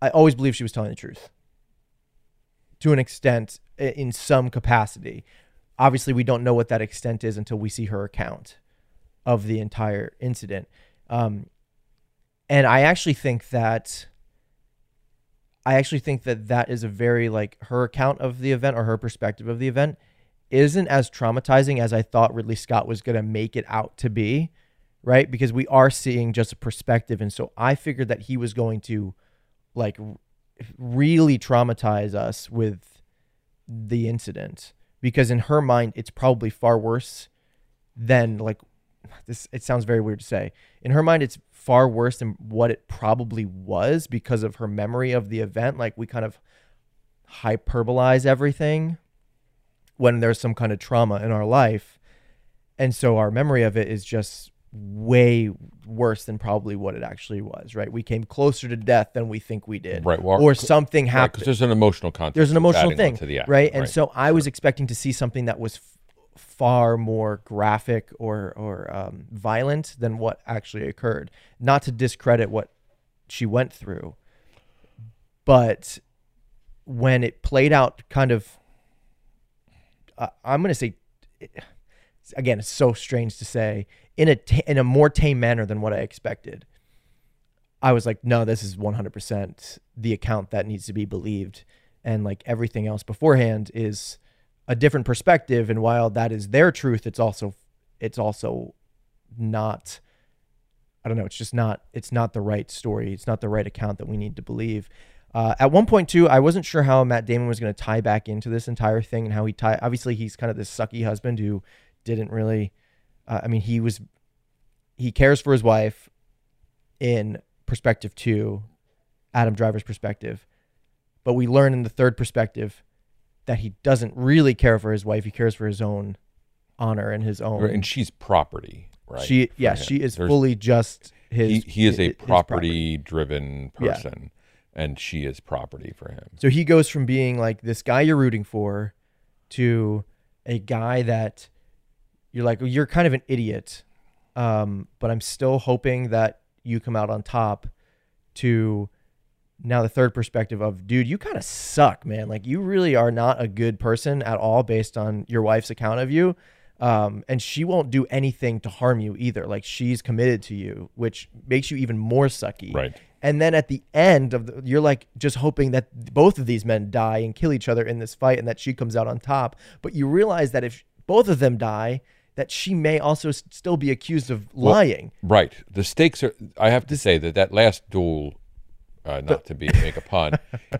I always believed she was telling the truth. To an extent, in some capacity. Obviously, we don't know what that extent is until we see her account of the entire incident. Um, and I actually think that I actually think that that is a very like her account of the event or her perspective of the event isn't as traumatizing as I thought Ridley Scott was going to make it out to be, right? Because we are seeing just a perspective. And so I figured that he was going to like really traumatize us with the incident. Because in her mind it's probably far worse than like this it sounds very weird to say. In her mind it's far worse than what it probably was because of her memory of the event like we kind of hyperbolize everything when there's some kind of trauma in our life and so our memory of it is just way worse than probably what it actually was. Right? We came closer to death than we think we did. Right, well, or something happened because there's an emotional context. there's an emotional thing, To the act, right? And so I was expecting to see something that was far more graphic or or um, violent than what actually occurred. Not to discredit what she went through, but when it played out, kind of, uh, I'm to say, again, it's so strange to say in a in a more tame manner than what I expected. I was like, no, this is 100% the account that needs to be believed. And like everything else beforehand is a different perspective. And while that is their truth, it's also, it's also not, I don't know, it's just not, it's not the right story. It's not the right account that we need to believe. Uh, at one point too, I wasn't sure how Matt Damon was going to tie back into this entire thing and how he tie. Obviously, he's kind of this sucky husband who didn't really. Uh, I mean, he was. He cares for his wife, in perspective two, Adam Driver's perspective, but we learn in the third perspective that he doesn't really care for his wife. He cares for his own honor and his own. And she's property, right? she, yeah, him. she is There's- fully just his. He, he is a property-driven Yeah. person, and she is property for him. So he goes from being like this guy you're rooting for to a guy that you're like, you're kind of an idiot, um, but I'm still hoping that you come out on top to now the third perspective of, dude, you kind of suck, man. Like, you really are not a good person at all based on your wife's account of you. Um, and she won't do anything to harm you either. Like, she's committed to you, which makes you even more sucky. Right. And then at the end of the, you're like just hoping that both of these men die and kill each other in this fight and that she comes out on top. But you realize that if both of them die, that she may also still be accused of lying. Right. The stakes are. I have to say that that last duel, uh, [laughs] not to be make a pun,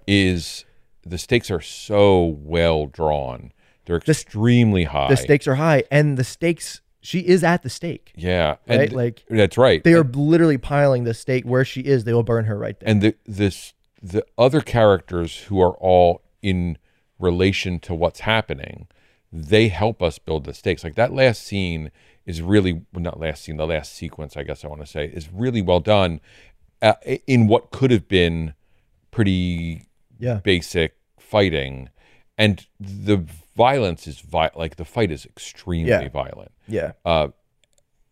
is the stakes are so well drawn. They're extremely high. The stakes are high and the stakes, she is at the stake. yeah, Right, and like, that's right. They are literally piling the stake where she is. They will burn her right there. and the this the other characters who are all in relation to what's happening they help us build the stakes like that last scene is really well, not last scene the last sequence i guess i want to say is really well done uh, in what could have been pretty yeah. basic fighting and the violence is vi- like the fight is extremely Yeah. violent Yeah.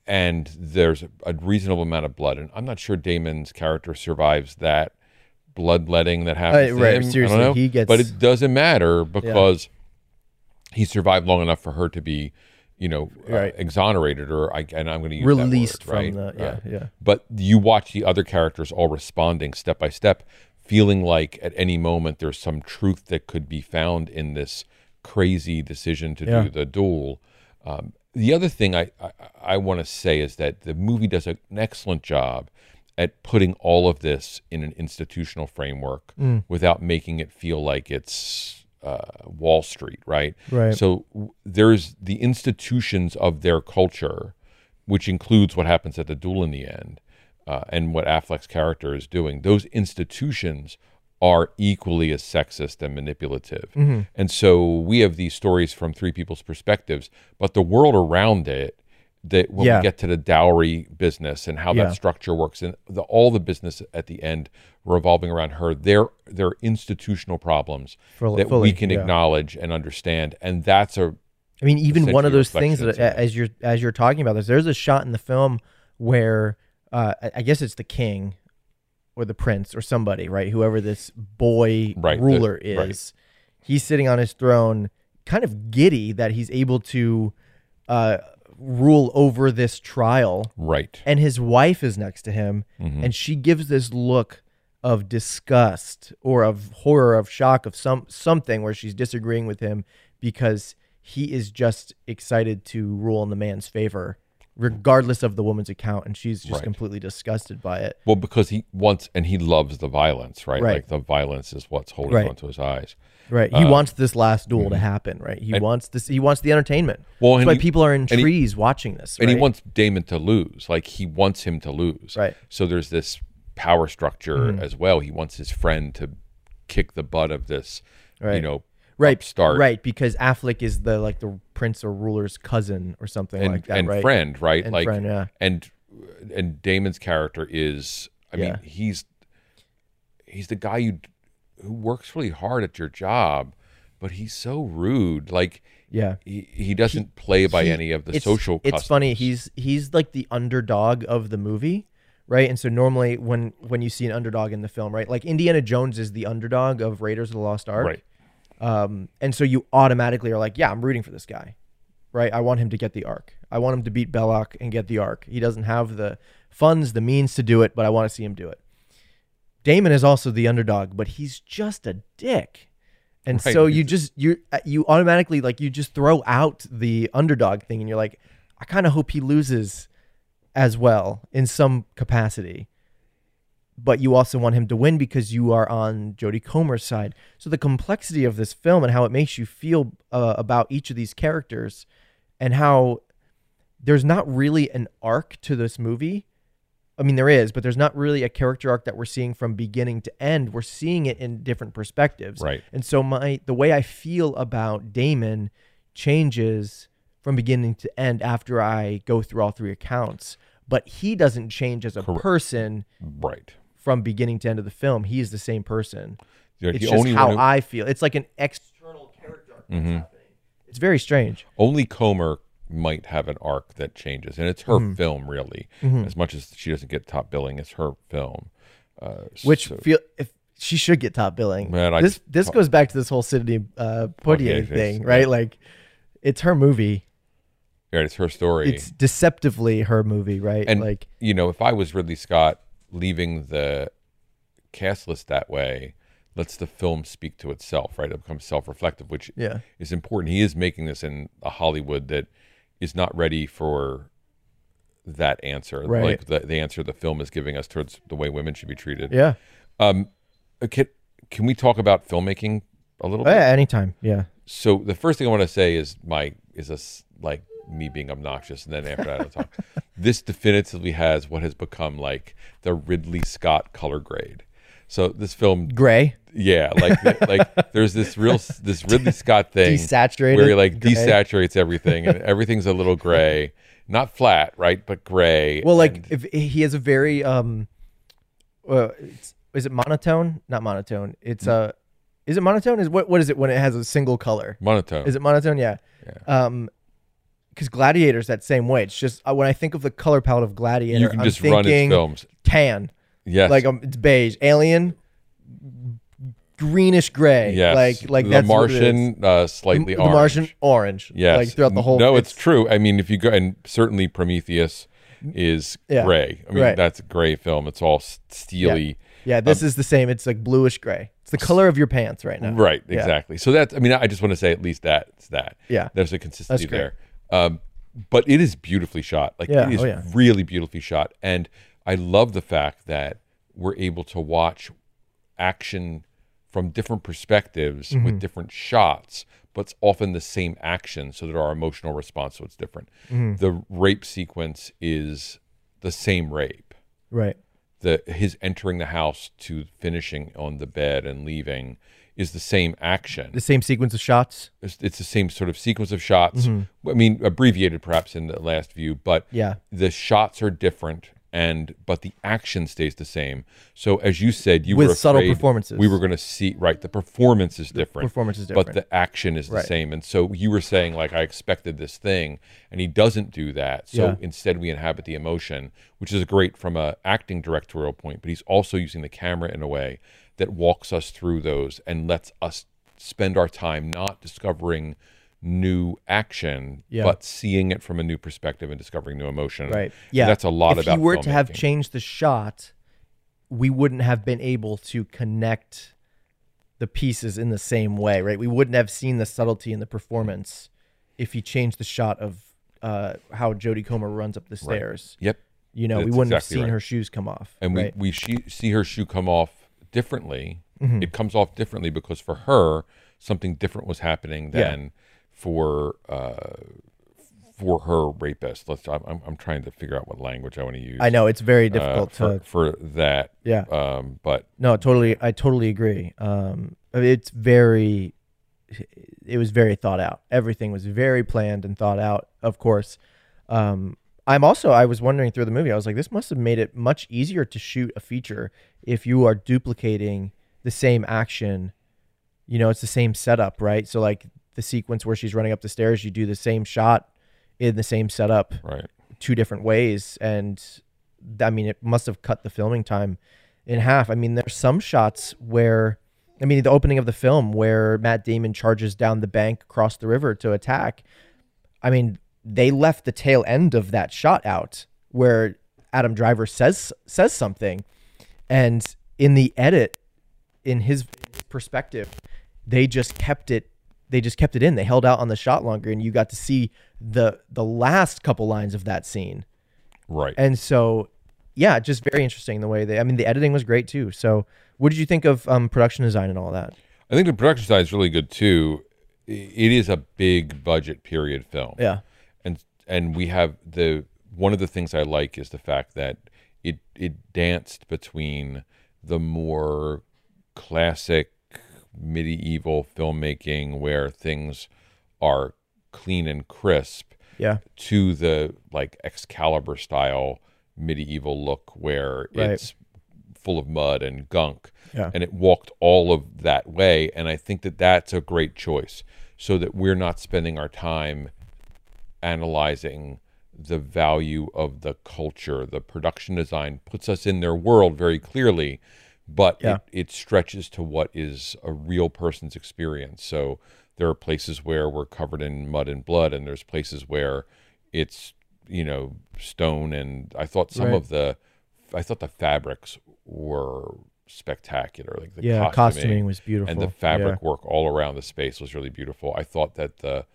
and there's a reasonable amount of blood. And I'm not sure Damon's character survives that bloodletting that happens. Uh, right, him. Seriously, know. he gets- but it doesn't matter because he survived long enough for her to be, you know, uh, exonerated or I and I'm going to use Released that word, from right? the- yeah, Right. yeah. But you watch the other characters all responding step by step, feeling like at any moment there's some truth that could be found in this crazy decision to Yeah. do the duel. Um, the other thing I, I, I want to say is that the movie does an excellent job at putting all of this in an institutional framework Mm. without making it feel like it's uh, Wall Street, right? Right. So w- there's the institutions of their culture, which includes what happens at the duel in the end, uh, and what Affleck's character is doing. Those institutions are equally as sexist and manipulative. Mm-hmm. And so we have these stories from three people's perspectives, but the world around it, that when Yeah. we get to the dowry business and how Yeah. that structure works, and the, all the business at the end revolving around her, they're they're institutional problems Fully- that fully, we can yeah. acknowledge and understand, and that's a I mean, even one of those things that as you're as you're talking about this, there's a shot in the film where uh, I- guess it's the king or the prince or somebody, right? Whoever this boy Right, the- ruler is, right. he's sitting on his throne, kind of giddy that he's able to uh, rule over this trial right. and his wife is next to him Mm-hmm. and she gives this look of disgust or of horror of shock of some something where she's disagreeing with him because he is just excited to rule in the man's favor regardless of the woman's account and she's just Right. completely disgusted by it Well, because he wants and he loves the violence, right? Right. Like the violence is what's holding Right. onto his eyes. right he wants this last duel to happen right he Uh, mm-hmm. And- wants this he wants the entertainment Well, that's why he- people are in and he- trees watching this And he wants Damon to lose. Like he wants him to lose. Right. So there's this power structure Mm. as well. He wants his friend to kick the butt of this, you know, right upstart right because affleck is the like the prince or ruler's cousin or something and, like that and right friend, right? And like friend, yeah. and and Damon's character is I Yeah. mean, he's he's the guy you who works really hard at your job, but he's so rude. Like yeah he, he doesn't play by he- any of the it's- social It's customs. funny. He's he's like the underdog of the movie, right? And so normally when when you see an underdog in the film, right, like Indiana Jones is the underdog of Raiders of the Lost Ark, right. Um, and so you automatically are like, yeah, I'm rooting for this guy, right? I want him to get the arc. I want him to beat Belloq and get the arc. He doesn't have the funds, the means to do it, but I want to see him do it. Damon is also the underdog, but he's just a dick. And Right. so you just you you automatically like you just throw out the underdog thing and you're like I kind of hope he loses as well in some capacity. But you also want him to win because you are on Jodie Comer's side. So the complexity of this film and how it makes you feel uh, about each of these characters and how there's not really an arc to this movie. I mean, there is, but there's not really a character arc that we're seeing from beginning to end. We're seeing it in different perspectives. Right. And so my the way I feel about Damon changes from beginning to end after I go through all three accounts. But he doesn't change as a Correct. person Right. From beginning to end of the film. He is the same person. It's just only how who- Mm-hmm. I feel. It's like an external character happening. It's very strange. only Comer might have an arc that changes, and it's her Mm-hmm. film really. As much as she doesn't get top billing, it's her film. Uh, Which so- feel if she should get top billing. Man, this this goes back to this whole Sidney uh, Poitier it's- thing, yeah. right? Like, it's her movie. yeah, it's her story. It's deceptively her movie, right? and like, you know, if I was Ridley Scott leaving the cast list that way, lets the film speak to itself, right? It becomes self-reflective, which Yeah. is important. He is making this in a Hollywood that is not ready for that answer, Right. like the, the answer the film is giving us towards the way women should be treated. yeah, Um, uh, can, can we talk about filmmaking a little Oh, bit? yeah, anytime, yeah, So the first thing I want to say is my is this like me being obnoxious, and then after that I'll talk. [laughs] this definitively has what has become like the Ridley Scott color grade. So this film, gray, yeah, like like [laughs] there's this real this Ridley Scott thing Desaturated where he like gray. desaturates everything and everything's a little gray, [laughs] not flat, right, but gray. Well, like and- if he has a very um, uh, it's, is it monotone? Not monotone. It's uh, is it monotone? Is what what is it when it has a single color? monotone. Is it monotone? Yeah. Um, because Gladiator's that same way. It's just uh, when I think of the color palette of Gladiator, you can I'm just thinking run his films. tan. Yes, Like um, it's beige. Alien, greenish gray. yes, Like like the that's what it is. Martian, uh, slightly the orange. Martian orange. Yes. Like throughout the whole. No, it's, true. I mean, if you go and certainly Prometheus is Yeah. gray. I mean, Right. that's a gray film. It's all s- steely. Yeah, this is the same. It's like bluish gray. It's the color of your pants right now. Right. Yeah. Exactly. So that's. I mean, I just want to say at least that it's that. Yeah. There's a consistency That's great. there. Um, but it is beautifully shot. Like Yeah. it is Oh, yeah. really beautifully shot, and I love the fact that we're able to watch action from different perspectives Mm-hmm. with different shots, but it's often the same action, so that our emotional response so it's different. Mm-hmm. The rape sequence is the same rape. Right. The his entering the house to finishing on the bed and leaving is the same action. The same sequence of shots. It's, it's the same sort of sequence of shots. I mean, abbreviated perhaps in the last view, but Mm-hmm. Yeah. the shots are different, and but the action stays the same. So as you said, you With were subtle performances. We were going to see right. The performance is different. performance is different, but the action is the Right. same. And so you were saying like I expected this thing, and he doesn't do that. So Yeah. instead, we inhabit the emotion, which is great from a acting directorial point. But he's also using the camera in a way that walks us through those and lets us spend our time not discovering new action, Yeah. but seeing it from a new perspective and discovering new emotion. Right. And Yeah. that's a lot if about. he were to have changed the shot, we wouldn't have been able to connect the pieces in the same way, right? We wouldn't have seen the subtlety in the performance if he changed the shot of uh, how Jodie Comer runs up the stairs. Yep. You know, we wouldn't exactly have seen right. her shoes come off. and right? we we she, see her shoe come off differently. Mm-hmm. It comes off differently because for her something different was happening Yeah. than for uh, for her rapist. Let's. I'm, I'm- trying to figure out what language I want to use. I know it's very uh, difficult for to. for that. Yeah. Um, but No, totally. I totally agree. Um, I mean, it's very it was very thought out. Everything was very planned and thought out. Of course, um, I'm also I was wondering through the movie. I was like, this must have made it much easier to shoot a feature if you are duplicating the same action. You know, it's the same setup, right? So like the sequence where she's running up the stairs, you do the same shot in the same setup Right. two different ways and I mean it must have cut the filming time in half. I mean there's some shots where I mean the opening of the film where Matt Damon charges down the bank across the river to attack. I mean they left the tail end of that shot out where Adam Driver says says something and in the edit in his perspective they just kept it they just kept it in they held out on the shot longer and you got to see the the last couple lines of that scene Right. and so yeah just very interesting the way they i mean the editing was great too so what did you think of um, production design and all that I think the production side is really good too. It is a big budget period film. yeah and we have the one of the things I like is the fact that it it danced between the more classic medieval filmmaking where things are clean and crisp yeah to the like Excalibur style medieval look where Right. it's full of mud and gunk. Yeah. And it walked all of that way. And I think that that's a great choice so that we're not spending our time analyzing the value of the culture. The production design puts us in their world very clearly, but Yeah. it, it stretches to what is a real person's experience. So there are places where we're covered in mud and blood, and there's places where it's you know stone. And I thought some Right. of the, I thought the fabrics were spectacular. Like the Yeah, costuming, costuming was beautiful. and the fabric work all around the space was really beautiful. I thought that the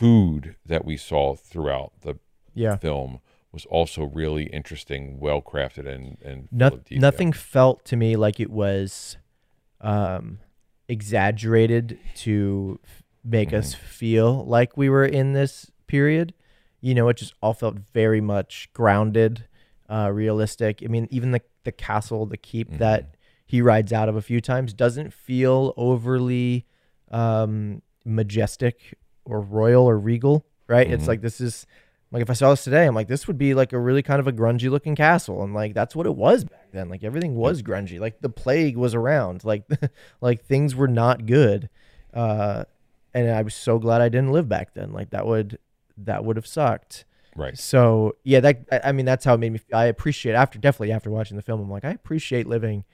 food that we saw throughout the yeah film was also really interesting, well crafted, and and No, nothing felt to me like it was um, exaggerated to make us Mm-hmm. feel like we were in this period. You know, it just all felt very much grounded, uh, realistic. I mean, even the the castle, the keep Mm-hmm. that he rides out of a few times doesn't feel overly um, majestic or royal or regal, right? Mm-hmm. It's like this is like if I saw this today, I'm like, this would be like a really kind of a grungy looking castle, and like that's what it was back then. Like everything was grungy. Like the plague was around. [laughs] Like like things were not good, uh, and I was so glad I didn't live back then. Like that would that would have sucked. right. So yeah, that I- mean that's how it made me. Feel. I appreciate after definitely after watching the film, I'm like I appreciate living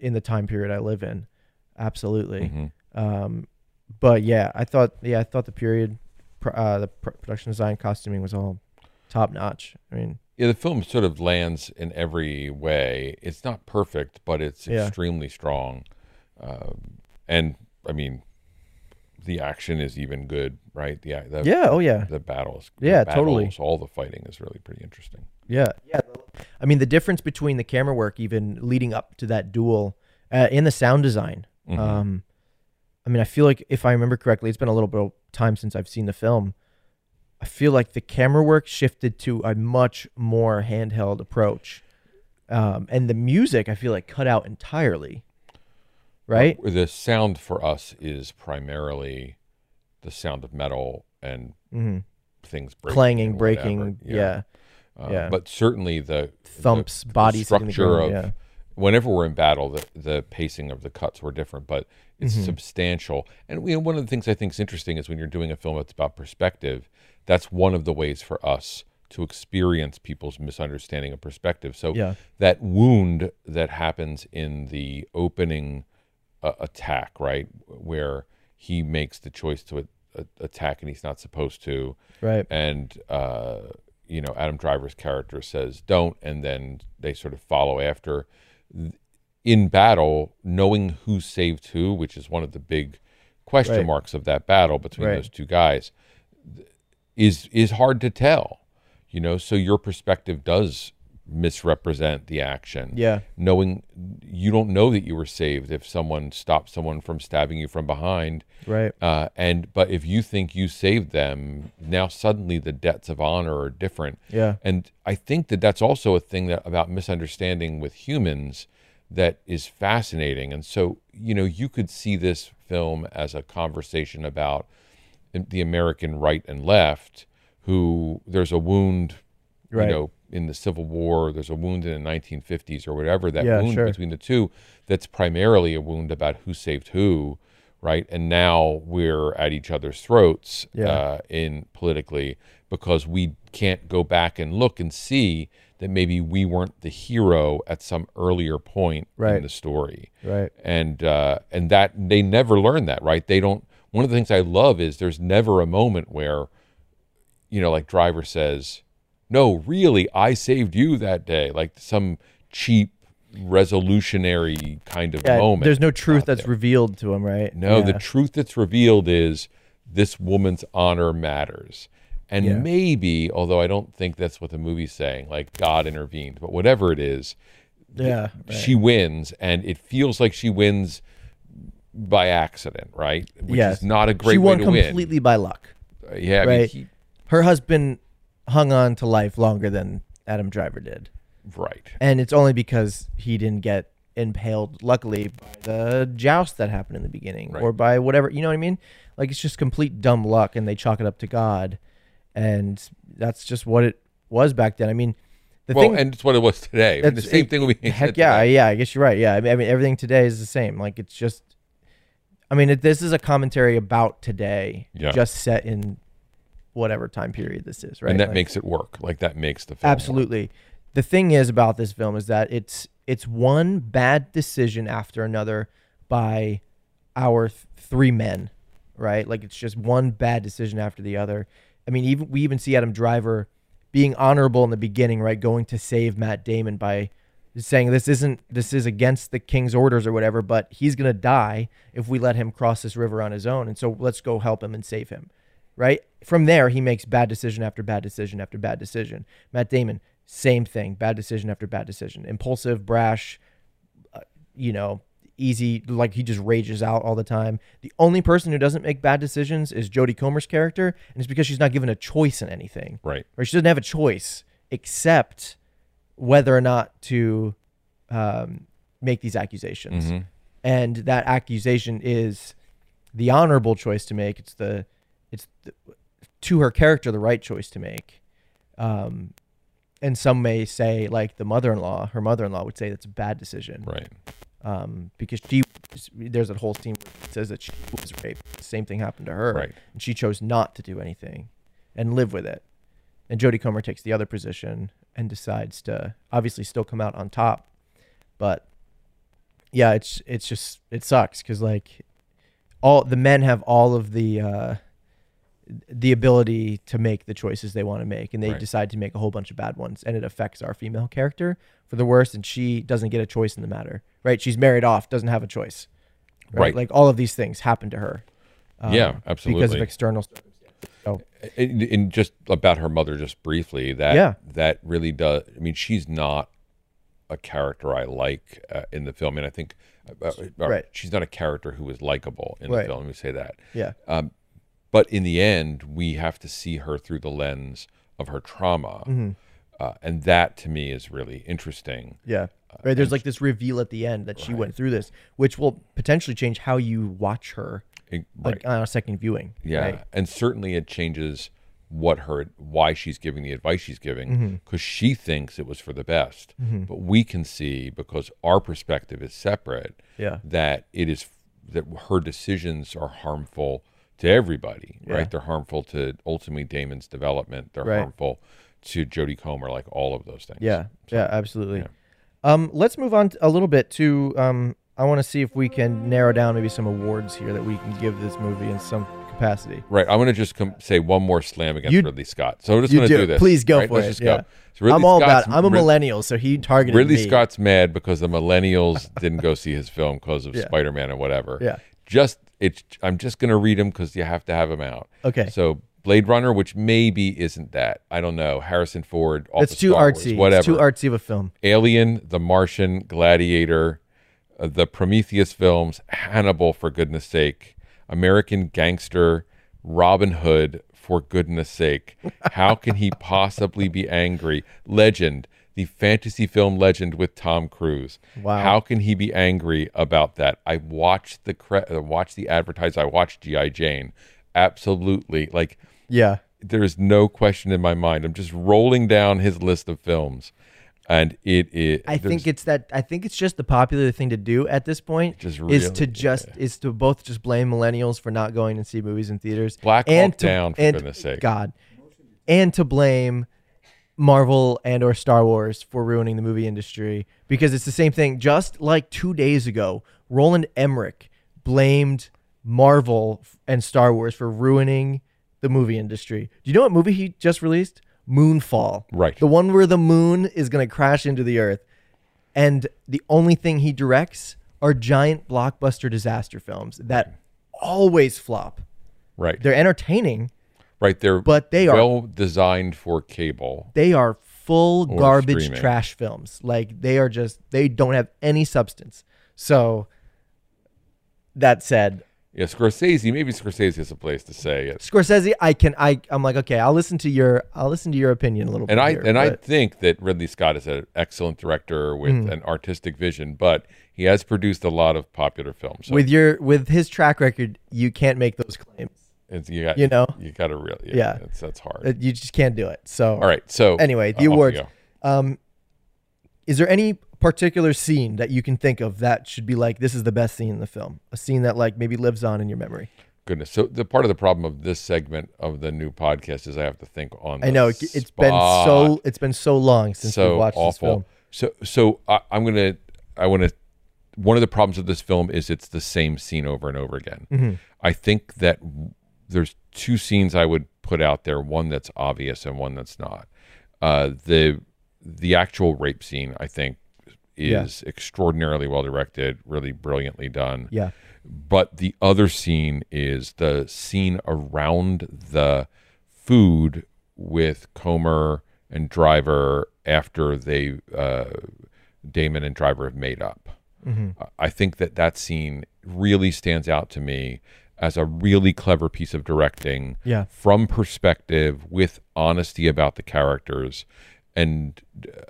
in the time period I live in. Absolutely. Mm-hmm. Um, but yeah, I thought yeah I thought the period, uh, the pr- production design, costuming was all top notch. I mean Yeah, the film sort of lands in every way. It's not perfect, but it's Yeah. extremely strong. Um, and I mean, the action is even good, right? The, the yeah oh yeah the battles, Yeah, the totally. all the fighting is really pretty interesting. Yeah, yeah. I mean, the difference between the camera work, even leading up to that duel, uh, in the sound design. Mhm. Um, I mean, I feel like if I remember correctly, it's been a little bit of time since I've seen the film. I feel like the camera work shifted to a much more handheld approach, um, and the music I feel like cut out entirely. Right? The sound for us is primarily the sound of metal and hmm things breaking Clanging, breaking. whatever. Yeah. Uh, yeah. But certainly the Thumps, the, bodies the hitting the structure ground, of yeah. whenever we're in battle, the the pacing of the cuts were different, but it's Mm-hmm. substantial. And you know, one of the things I think is interesting is when you're doing a film that's about perspective, that's one of the ways for us to experience people's misunderstanding of perspective. So Yeah. that wound that happens in the opening uh, attack, right, where he makes the choice to a, a, attack and he's not supposed to, Right. and uh, you know Adam Driver's character says don't, and then they sort of follow after. In battle, knowing who saved who, which is one of the big question Right. marks of that battle between Right. those two guys, is is hard to tell. You know, so your perspective does misrepresent the action Yeah. knowing you don't know that you were saved if someone stopped someone from stabbing you from behind Right. uh, and but if you think you saved them now suddenly the debts of honor are different Yeah. and i think that that's also a thing that about misunderstanding with humans that is fascinating. And so, you know, you could see this film as a conversation about the American right and left, who there's a wound, Right. you know, in the Civil War, there's a wound in the 1950s or whatever, that Yeah, wound sure. between the two, that's primarily a wound about who saved who, right? And now we're at each other's throats Yeah. uh, in politically because we can't go back and look and see that maybe we weren't the hero at some earlier point Right. in the story Right. and uh, and that they never learn that right they don't one of the things i love is there's never a moment where you know like driver says no really i saved you that day like some cheap resolutionary kind of Yeah, moment there's no truth that's there. revealed to him, right? no the truth that's revealed is this woman's honor matters and Yeah. maybe although i don't think that's what the movie's saying like god intervened but whatever it is yeah, right. she wins and it feels like she wins by accident right which yes. is not a great She won completely by luck. win yeah I mean, right. he- Her husband hung on to life longer than Adam Driver did, right and it's only because he didn't get impaled. Luckily, by the joust that happened in the beginning, Right. or by whatever you know what I mean. Like it's just complete dumb luck, and they chalk it up to God, and that's just what it was back then. I mean, the well thing and it's what it was today I mean, the same it- thing be [laughs] Heck yeah, yeah. I guess you're right. Yeah, I mean, I mean, everything today is the same. Like it's just, I mean, it, this is a commentary about today, Yeah. just set in whatever time period this is, right? and that Like, makes it work like that makes the film work. absolutely. The thing is about this film is that it's it's one bad decision after another by our th- three men, right? Like it's just one bad decision after the other. I mean, even we even see Adam Driver being honorable in the beginning, right? Going to save Matt Damon by saying this isn't this is against the king's orders or whatever, but he's gonna die if we let him cross this river on his own, and so let's go help him and save him, right? From there, he makes bad decision after bad decision after bad decision. Matt Damon, same thing, bad decision after bad decision, impulsive, brash, uh, you know, easy, like he just rages out all the time. The only person who doesn't make bad decisions is Jodie Comer's character, and it's because she's not given a choice in anything right or she doesn't have a choice except whether or not to um, make these accusations. Mm-hmm. And that accusation is the honorable choice to make. It's the it's the, to her character the right choice to make. Um, and some may say, like the mother-in-law, her mother-in-law would say that's a bad decision right um, because she there's a whole scene where it says that she was raped. The same thing happened to her, Right. and she chose not to do anything and live with it. And Jodie Comer takes the other position and decides to obviously still come out on top, but yeah, it's it's just it sucks because like all the men have all of the uh, the ability to make the choices they want to make, and they Right. decide to make a whole bunch of bad ones, and it affects our female character for the worst, and she doesn't get a choice in the matter. Right? She's married off, doesn't have a choice. Right. Like all of these things happen to her. um, Yeah, Because of external circumstances. So and, and just about her mother just briefly that Yeah. that really does i mean she's not a character i like uh, in the film and i think uh, uh, Right. she's not a character who is likable in Right. the film let me say that yeah, but in the end we have to see her through the lens of her trauma Mm-hmm. uh, and that to me is really interesting yeah. Right. There's like this reveal at the end that she went through this, which will potentially change how you watch her, It- like on a second viewing. Yeah, right? and certainly it changes what her why she's giving the advice she's giving Mm-hmm. because she thinks it was for the best. But we can see because our perspective is separate Yeah. that it is that her decisions are harmful to everybody, Yeah. right? They're harmful to ultimately Damon's development. They're Right. harmful to Jodie Comer, like all of those things. Yeah, yeah, absolutely. yeah. Um, let's move on a little bit to. Um, I want to see if we can narrow down maybe some awards here that we can give this movie in some capacity. Right. I'm going to just com- say one more slam against You- Ridley Scott. So we're just going to do. do this. Please go right? for Let's it. just yeah. So I'm all Scott's- about. I'm a millennial, so he targeted Ridley me. Scott's mad because the millennials didn't go see his film because of [laughs] Yeah. Spider Man or whatever. Yeah. Just it's. I'm just going to read them because you have to have them out. Okay. So Blade Runner, which maybe isn't that. I don't know. Harrison Ford. All That's the too Star Wars, artsy. whatever. It's too artsy of a film. Alien, The Martian, Gladiator, uh, the Prometheus films, Hannibal, for goodness sake, American Gangster, Robin Hood, for goodness sake. How can he possibly be angry? Legend, the fantasy film legend with Tom Cruise. Wow. How can he be angry about that? I watched the cre- uh, watched the advertise. I watched GI Jane. Absolutely, like Yeah. there is no question in my mind. I'm just rolling down his list of films, and it is. I think it's that. I think it's just the popular thing to do at this point. Just is to really- just is to both just blame millennials for not going and see movies in theaters. Black and Hawk to, Down, for and, goodness sake. God, and to blame Marvel and or Star Wars for ruining the movie industry because it's the same thing. Just like two days ago, Roland Emmerich blamed Marvel and Star Wars for ruining the movie industry. Do you know what movie he just released? Moonfall. Right. The one where the moon is going to crash into the earth. And the only thing he directs are giant blockbuster disaster films that always flop. right. They're entertaining, right. They're but they are- well designed for cable. they are full garbage streaming. trash films. Like they are just they don't have any substance. So that said, Yeah, Scorsese. Maybe Scorsese is a place to say it. Scorsese, I can I I'm like okay, I'll listen to your I'll listen to your opinion a little bit. and bit. I here, and I think that Ridley Scott is an excellent director with Mm. an artistic vision, but he has produced a lot of popular films. So with your with his track record, you can't make those claims. It's, you, got, you know? you got to really yeah, Yeah. It's, that's hard. Uh, You just can't do it. So All right, so Anyway, uh, the we awards. Um, is there any particular scene that you can think of that should be like this is the best scene in the film? A scene that like maybe lives on in your memory. Goodness. So the part of the problem of this segment of the new podcast is I have to think on. I know it, it's been so it's been so long since we so watched this film. So so I, I'm gonna I want to. One of the problems of this film is it's the same scene over and over again. Mm-hmm. I think that there's two scenes I would put out there. One that's obvious and one that's not. Uh, the the actual rape scene I think Yeah. is extraordinarily well directed, really brilliantly done. Yeah. But the other scene is the scene around the food with Comer and Driver after they uh, Damon and Driver have made up. I- I think that that scene really stands out to me as a really clever piece of directing Yeah. from perspective with honesty about the characters and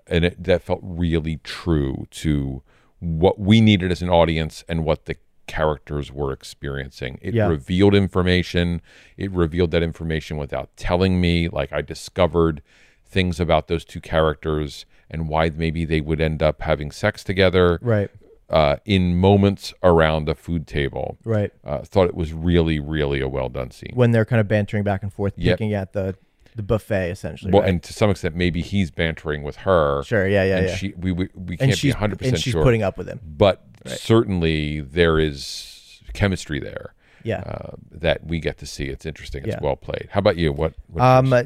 and it, that felt really true to what we needed as an audience and what the characters were experiencing it Yeah. revealed information it revealed that information without telling me like i discovered things about those two characters and why maybe they would end up having sex together Right. Uh, in moments around the food table Right. uh, thought it was really really a well done scene When they're kind of bantering back and forth, Yep. picking at the the buffet essentially. well, right? and to some extent, maybe he's bantering with her. Sure, yeah, yeah, and yeah. she, we, we, we can't be she's 100 and she's putting up with him. but certainly there is chemistry there Yeah. uh, that we get to see. It's interesting. It's Yeah. well played. How about you? What? what's Um, uh,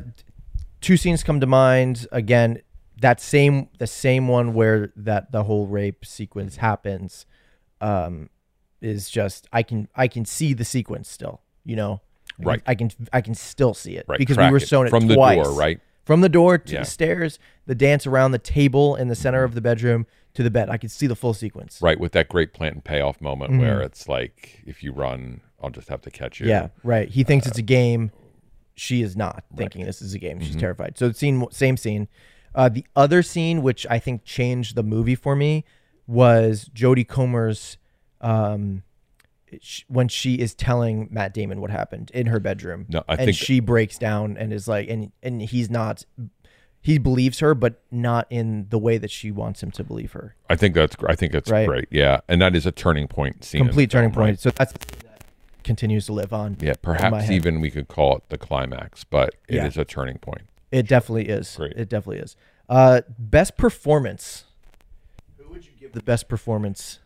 two scenes come to mind. Again, that same the same one where that the whole rape sequence happens, um, is just I can I can see the sequence still. You know, I can- Right. I can I can still see it Right, because we were shown it from the twice. door, right? From the door to Yeah. the stairs, the dance around the table in the center of the bedroom to the bed. I could see the full sequence. right with that great plant and payoff moment where it's like, if you run, I'll just have to catch you. Mm-hmm. Yeah, right. He thinks Uh, it's a game. She is not thinking this is a game. Mm-hmm. She's terrified. So scene, same scene. Uh, the other scene, which I think changed the movie for me, was Jodie Comer's um, sh- when she is telling Matt Damon what happened in her bedroom. No, I and think- she breaks down and is like, and and he's not. He believes her, but not in the way that she wants him to believe her. I think that's. I think that's Right. great. Yeah, and that is a turning point scene. in the Complete turning film, right? point. So that's that continues to live on. Yeah, perhaps head. even we could call it the climax, but it is Yeah. a turning point. It definitely is. Great. It definitely is. Uh, best performance. Who would you give the best performance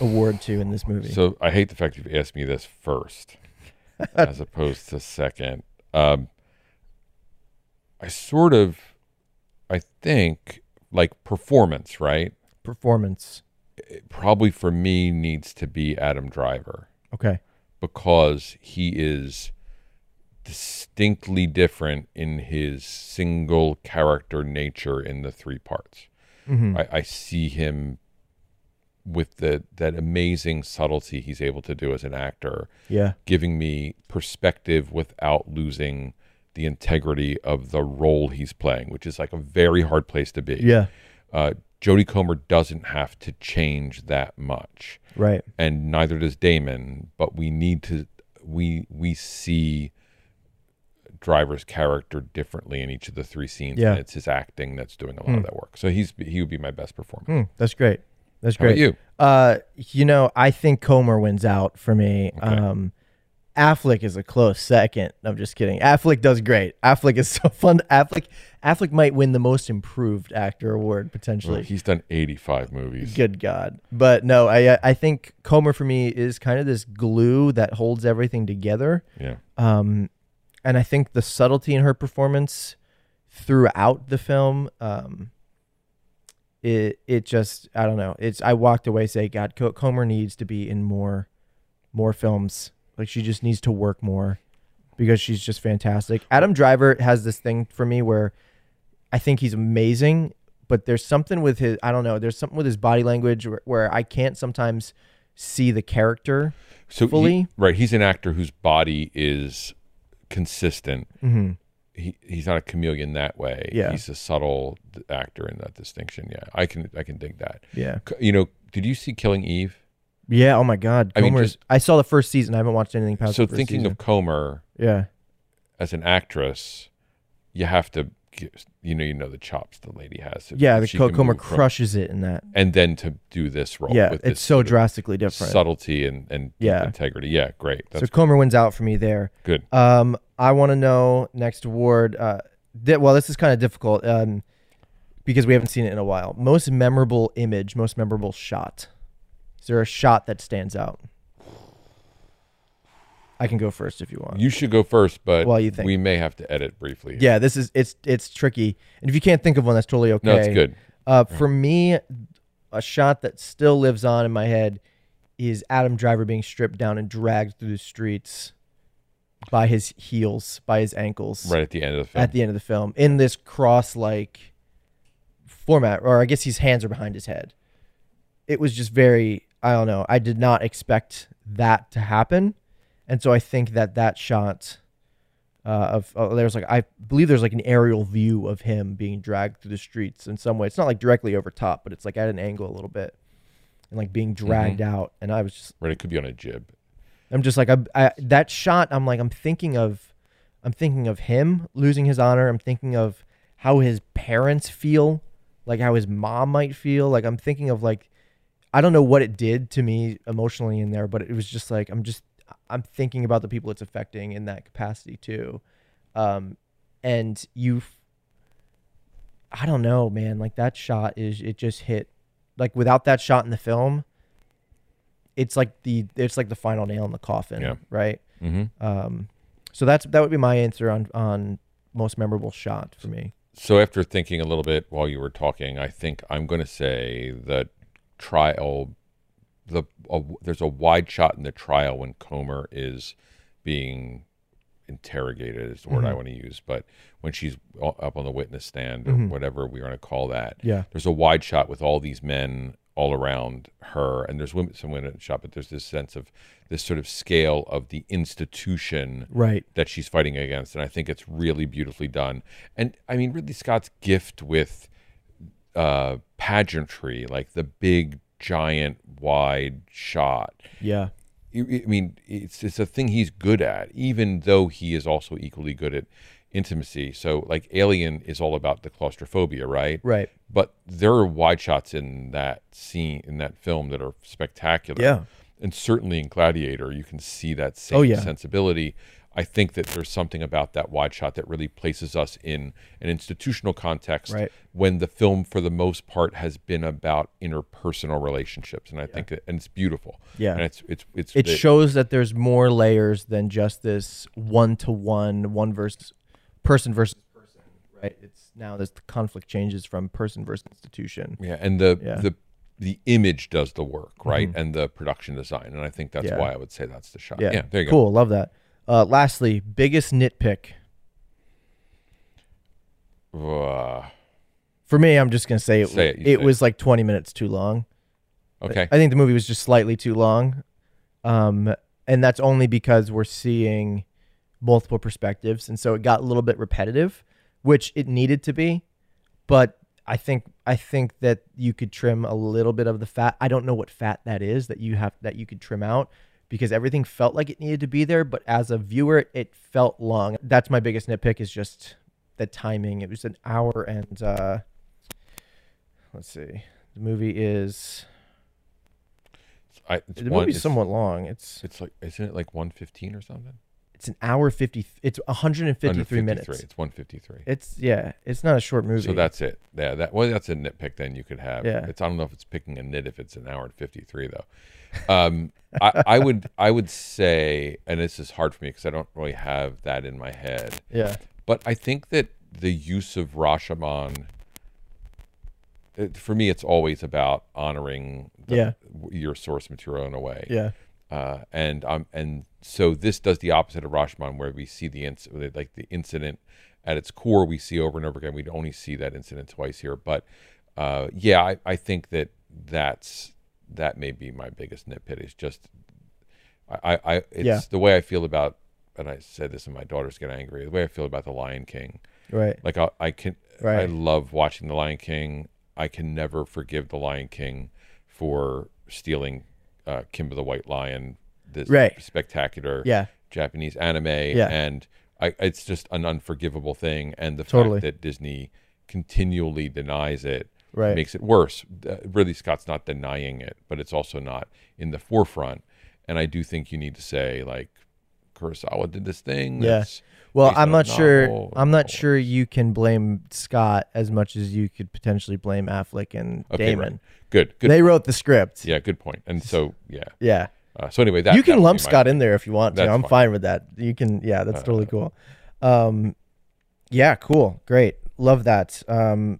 award to in this movie? So I hate the fact you've asked me this first, [laughs] as opposed to second. Um, I sort of, I think, like performance, right? performance. It probably for me needs to be Adam Driver Okay. because he is distinctly different in his single character nature in the three parts. Mm-hmm. I, I see him with the that amazing subtlety he's able to do as an actor Yeah. giving me perspective without losing the integrity of the role he's playing, which is like a very hard place to be. Yeah. Uh, Jodie Comer doesn't have to change that much, Right. and neither does Damon. But we need to we we see Driver's character differently in each of the three scenes, Yeah. and it's his acting that's doing a lot of that work. So he's he would be my best performer. Hmm, that's great. That's How about great. you? Uh, you know, I think Comer wins out for me. Um, Affleck is a close second. I'm just kidding. Affleck does great. Affleck is [laughs] so fun. Affleck, Affleck might win the most improved actor award potentially. He's done 85 movies. Good God. But no, I I think Comer for me is kind of this glue that holds everything together. Yeah. Um, and I think the subtlety in her performance throughout the film, um, it it just I don't know. It's I walked away saying, God, Co- Comer needs to be in more more films. Like she just needs to work more because she's just fantastic. Adam Driver has this thing for me where I think he's amazing, but there's something with his I don't know. There's something with his body language where, where I can't sometimes see the character. So he- fully? right, he's an actor whose body is consistent. Mm-hmm. He he's not a chameleon that way. Yeah. he's a subtle actor in that distinction. Yeah, I can I can dig that. Yeah. You know, did you see Killing Eve? Yeah. Oh my God. I mean, just- I saw the first season. I haven't watched anything past. so the first thinking season. of Comer yeah, as an actress, you have to you know you know the chops the lady has. If- yeah. The she co-comer from- crushes it in that. and then to do this role. Yeah, with it's this so drastically different. subtlety and and Yeah. integrity. Yeah, great. so That's Comer wins out for me there. good. Um, I want to know next award. Uh, well, this is kind of difficult. Um, because we haven't seen it in a while. Most memorable image, most memorable shot. Is there a shot that stands out? I can go first if you want. You should go first, but Well, you think. we may have to edit briefly. yeah, this is it's it's tricky, and if you can't think of one, that's totally okay. No, it's good. Uh, for me, a shot that still lives on in my head is Adam Driver being stripped down and dragged through the streets by his heels, by his ankles, Right at the end of the film. at the end of the film in this cross-like format, or I guess his hands are behind his head. It was just very, I don't know. I did not expect that to happen, and so I think that that shot. Uh, of uh, there's like I believe there's like an aerial view of him being dragged through the streets in some way. It's not like directly over top, but it's like at an angle a little bit, and like being dragged out. And I was just right, it could be on a jib. I'm just like I, I that shot. I'm like I'm thinking of, I'm thinking of him losing his honor. I'm thinking of how his parents feel, like how his mom might feel. Like I'm thinking of like, I don't know what it did to me emotionally in there, but it was just like I'm just I'm thinking about the people it's affecting in that capacity too, um, and you. I don't know, man. Like that shot is it just hit, like without that shot in the film, it's like the it's like the final nail in the coffin, Yeah. right? hmm Um, so that's that would be my answer on on most memorable shot for me. So after thinking a little bit while you were talking, I think I'm going to say that trial, the a, there's a wide shot in the trial when Comer is being interrogated is the word Mm-hmm. I want to use, but when she's up on the witness stand or whatever we want to call that, Mm-hmm. Yeah. there's a wide shot with all these men all around her, and there's women, some women in the shot, but there's this sense of this sort of scale of the institution Right. that she's fighting against, and I think it's really beautifully done. And I mean, Ridley Scott's gift with uh, pageantry, like the big, giant, wide shot. Yeah. I mean, it's it's a thing he's good at, even though he is also equally good at intimacy. So, like Alien is all about the claustrophobia, right? Right. But there are wide shots in that scene in that film that are spectacular. Yeah. And certainly in Gladiator, you can see that oh, same Oh, yeah. sensibility. I think that there's something about that wide shot that really places us in an institutional context Right. when the film, for the most part, has been about interpersonal relationships, and I think that, and it's beautiful. Yeah. and it's it's it's It shows that there's more layers than just this one to one, one versus person versus person, right? It's now this conflict changes from person versus institution. Yeah, and the Yeah. Mm-hmm. the the image does the work, right? And the production design, and I think that's Yeah. why I would say that's the shot. Yeah. Yeah, there you go. cool. Love that. Uh, lastly, biggest nitpick. Uh, for me. I'm just gonna say it. Say it, it say was like 20 minutes too long. okay, I think the movie was just slightly too long. Um, and that's only because we're seeing multiple perspectives, and so it got a little bit repetitive, which it needed to be. But I think I think that you could trim a little bit of the fat. I don't know what fat that is that you have that you could trim out because everything felt like it needed to be there, but as a viewer, it felt long. That's my biggest nitpick is just the timing. It was an hour and uh, let's see, the movie is I, the one, movie's somewhat long. It's It's like isn't it like one fifteen or something? it's an hour fifty. It's one hundred and fifty three 153. minutes. It's one fifty three. It's yeah, it's not a short movie. So that's it. Yeah, that well, that's a nitpick. Then you could have. Yeah. It's I don't know if it's picking a nit if it's an hour and fifty three though. Um, I, I would I would say, and this is hard for me because I don't really have that in my head. yeah, But I think that the use of Rashomon, it, for me, it's always about honoring the, Yeah. your source material in a way. yeah, Uh, and um, and so this does the opposite of Rashomon, where we see the inc- like the incident at its core, we see over and over again. We only see that incident twice here, but uh, yeah, I, I think that that's that may be my biggest nitpick. Is just I, I, it's Yeah. the way I feel about, and I said this, and my daughters get angry. The way I feel about the Lion King, right. like I, I can, I love watching the Lion King. I can never forgive the Lion King for stealing uh, Kimba the White Lion, this Right. spectacular Yeah. Japanese anime, Yeah. and I, it's just an unforgivable thing. And the Totally. fact that Disney continually denies it Right. makes it worse. Uh, Ridley Scott's not denying it, but it's also not in the forefront. And I do think you need to say like Kurosawa did this thing. Yeah. Well, I'm not sure. novel, I'm not sure you can blame Scott as much as you could potentially blame Affleck and Okay, Damon. right. Good. Good. They point. wrote the script. Yeah, good point. And so, yeah. Yeah. Uh, so anyway, that you can that lump Scott in there if you want to. That's I'm fine. Uh, fine. with that. You can. Yeah, that's totally cool. Um, yeah, cool, great, love that. Um,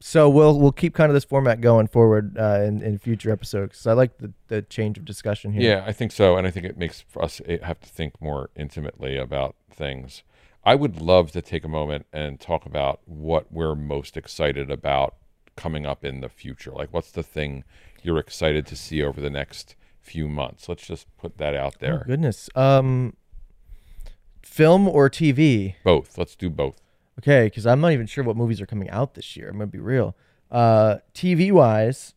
so we'll we'll keep kind of this format going forward uh, in in future episodes. 'cause I like the the change of discussion here. Yeah, I think so, and I think it makes for us eh, have to think more intimately about things. I would love to take a moment and talk about what we're most excited about coming up in the future. Like, what's the thing you're excited to see over the next few months? Let's just put that out Oh, there. goodness. Um, film or TV? both. Let's do both. Okay, because I'm not even sure what movies are coming out this year. I'm gonna be real. Uh, TV wise,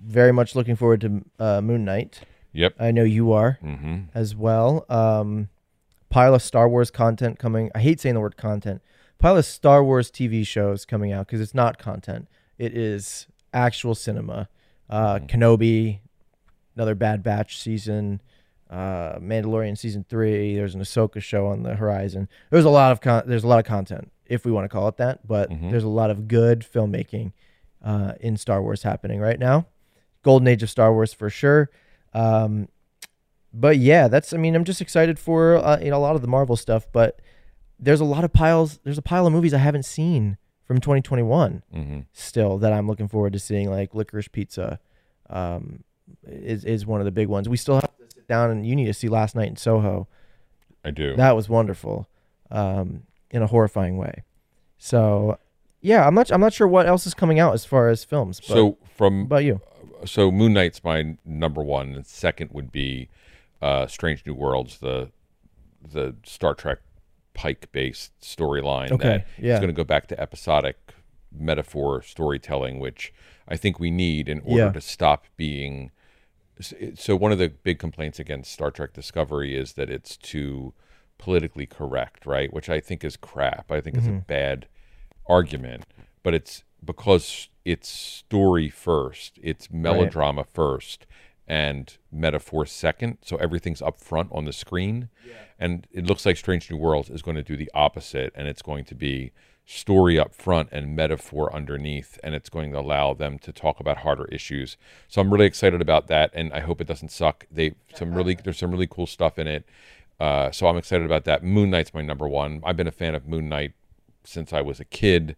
very much looking forward to uh, Moon Knight. Yep. I know you are Mm-hmm. as well. Um, pile of Star Wars content coming. I hate saying the word content. Pile of Star Wars TV shows coming out because it's not content. It is actual cinema. Uh, Kenobi, another Bad Batch season. Uh, Mandalorian season three. There's an Ahsoka show on the horizon. There's a lot of con- there's a lot of content if we want to call it that. But there's a lot of good filmmaking uh, in Star Wars happening right now. Golden age of Star Wars for sure. Um, but yeah, that's I mean I'm just excited for uh, you know a lot of the Marvel stuff, but there's a lot of piles. There's a pile of movies I haven't seen from 2021 Mm-hmm. still that I'm looking forward to seeing. Like Licorice Pizza, um, is is one of the big ones. We still have to sit down and you need to see Last Night in Soho. I do. That was wonderful, um, in a horrifying way. So yeah, I'm not I'm not sure what else is coming out as far as films. But, so from about you? so Moon Knight's my number one, and second would be uh, Strange New Worlds, the the Star Trek Pike based storyline Okay, that yeah. is going to go back to episodic metaphor storytelling, which I think we need in order Yeah. to stop being. So one of the big complaints against Star Trek Discovery is that it's too politically correct, right? Which I think is crap. I think it's Mm-hmm. a bad argument, but it's because it's story first, it's melodrama first, and metaphor second. So everything's up front on the screen. And it looks like Strange New Worlds is going to do the opposite, and it's going to be story up front and metaphor underneath, and it's going to allow them to talk about harder issues. So I'm really excited about that, and I hope it doesn't suck. They some really [laughs] there's some really cool stuff in it. Uh, so I'm excited about that. Moon Knight's my number one. I've been a fan of Moon Knight since I was a kid,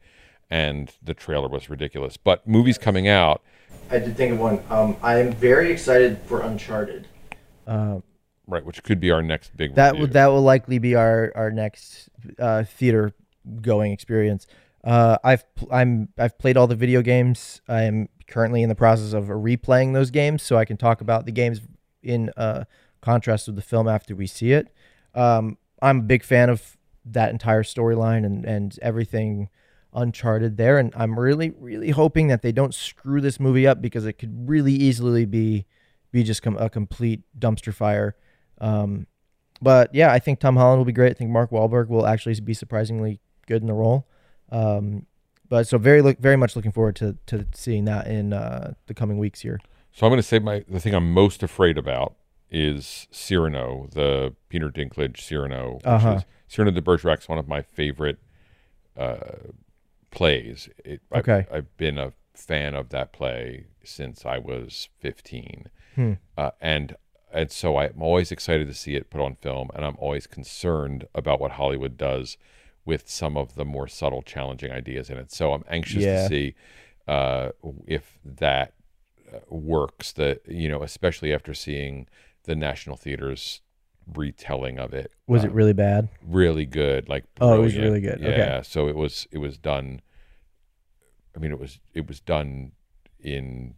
and the trailer was ridiculous. But movies coming out, I did think of one. Um, I am very excited for Uncharted. right, which could be our next big That review. would that will likely be our our next uh, theater going experience. Uh, I've I'm I've played all the video games. I am currently in the process of replaying those games, so I can talk about the games in uh, contrast with the film after we see it. Um, I'm a big fan of that entire storyline and and everything Uncharted there, and I'm really really hoping that they don't screw this movie up because it could really easily be be just com- a complete dumpster fire. Um, but yeah, I think Tom Holland will be great. I think Mark Wahlberg will actually be surprisingly good in the role. Um, but so very look very much looking forward to to seeing that in uh, the coming weeks here. So I'm going to say my the thing I'm most afraid about is Cyrano, the Peter Dinklage Cyrano, which Uh-huh. is Cyrano de Bergerac's one of my favorite uh, plays. It, Okay. I've, I've been a fan of that play since I was 15, Hmm. uh, and and so I'm always excited to see it put on film, and I'm always concerned about what Hollywood does with some of the more subtle, challenging ideas in it. So I'm anxious Yeah. to see uh, if that uh, works. That you know, especially after seeing the National Theater's retelling of it, Was uh, it really bad? really good? Like Oh, it was really good. Yeah, Okay. so it was it was done. I mean, it was it was done in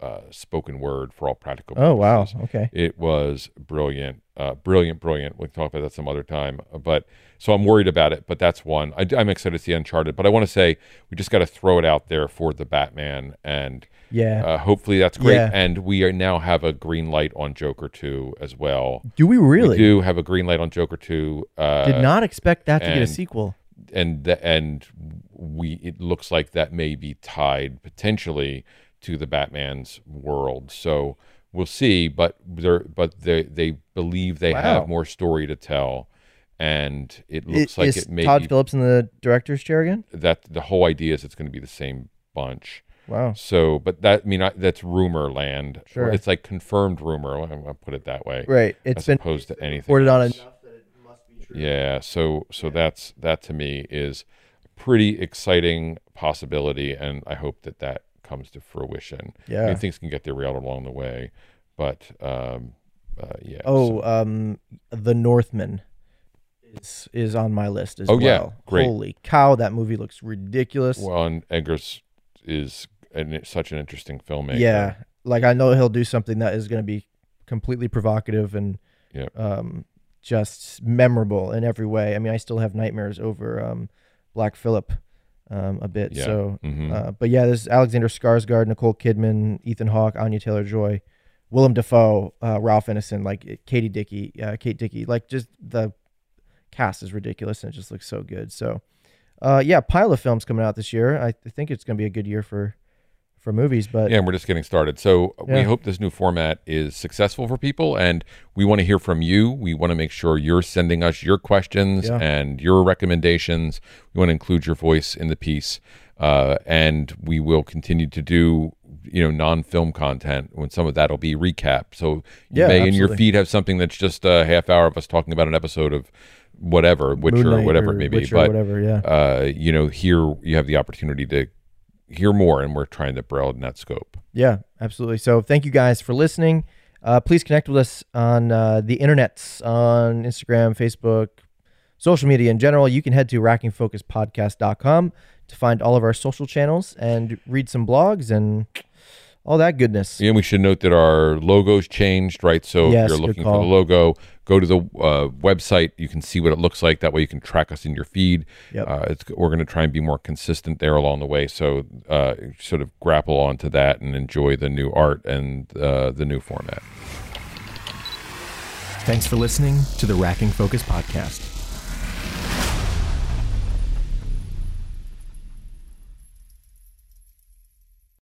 uh, spoken word for all practical. Oh wow. Okay. It was brilliant, uh, brilliant, brilliant. We can talk about that some other time. But so I'm worried about it. But that's one. I, am excited to see Uncharted. But I want to say we just got to throw it out there for the Batman, and Yeah. uh, hopefully that's great. Yeah. And we are now have a green light on Joker two as well. do we really? We do have a green light on Joker two. Uh, Did not expect that to get a sequel. and the, and we it looks like that may be tied potentially to the Batman's world. So we'll see. But they but they they believe they Wow. have more story to tell, and it looks I- like it may Todd be Phillips in the director's chair again? that the whole idea is it's going to be the same bunch. Wow. So, but that I mean I, that's rumor land. Sure. It's like confirmed rumor. I'll I'll put it that way. Right. It's as been opposed to anything. reported on enough that it must be true. Yeah, so so that's that to me is a pretty exciting possibility, and I hope that that comes to fruition. I Yeah. mean, things can get derailed along the way, but um, uh, yeah. Oh, so- um, The Northman is is on my list as Oh, well. yeah. Great. Holy cow, that movie looks ridiculous. well, and Eggers is an, such an interesting filmmaker. yeah, like I know he'll do something that is going to be completely provocative and Yeah. um, just memorable in every way. I mean, I still have nightmares over um, Black Phillip um, a bit. Yeah. So, Mhm. uh, but yeah, there's Alexander Skarsgård, Nicole Kidman, Ethan Hawke, Anya Taylor Joy, Willem Dafoe, uh, Ralph Ineson, like Katie Dickie, uh, Kate Dickie. Like just the cast is ridiculous and it just looks so good. So, uh, yeah, pile of films coming out this year. I th- think it's going to be a good year for for movies. But Yeah, and we're just getting started. So we hope this new format is successful for people, and we want to hear from you. We want to make sure you're sending us your questions Yeah. and your recommendations. We want to include your voice in the piece, uh, and we will continue to do you know non-film content when some of that will be recap. So you Yeah, may in your feed have something that's just a half hour of us talking about an episode of whatever, Witcher, or whatever or it may be. Witcher, But whatever, yeah. uh, you know, here you have the opportunity to hear more, and we're trying to broaden that scope. Yeah, absolutely. So thank you guys for listening. Uh, please connect with us on uh, the internets, on Instagram, Facebook, social media in general. You can head to rackingfocuspodcast.com to find all of our social channels and read some blogs and all that goodness. And we should note that our logo's changed, right? So Yes, if you're looking for the logo, go to the uh, website. You can see what it looks like. That way, you can track us in your feed. Yep. Uh, it's, we're going to try and be more consistent there along the way. So uh, sort of grapple onto that and enjoy the new art and uh, the new format. Thanks for listening to the Racking Focus podcast.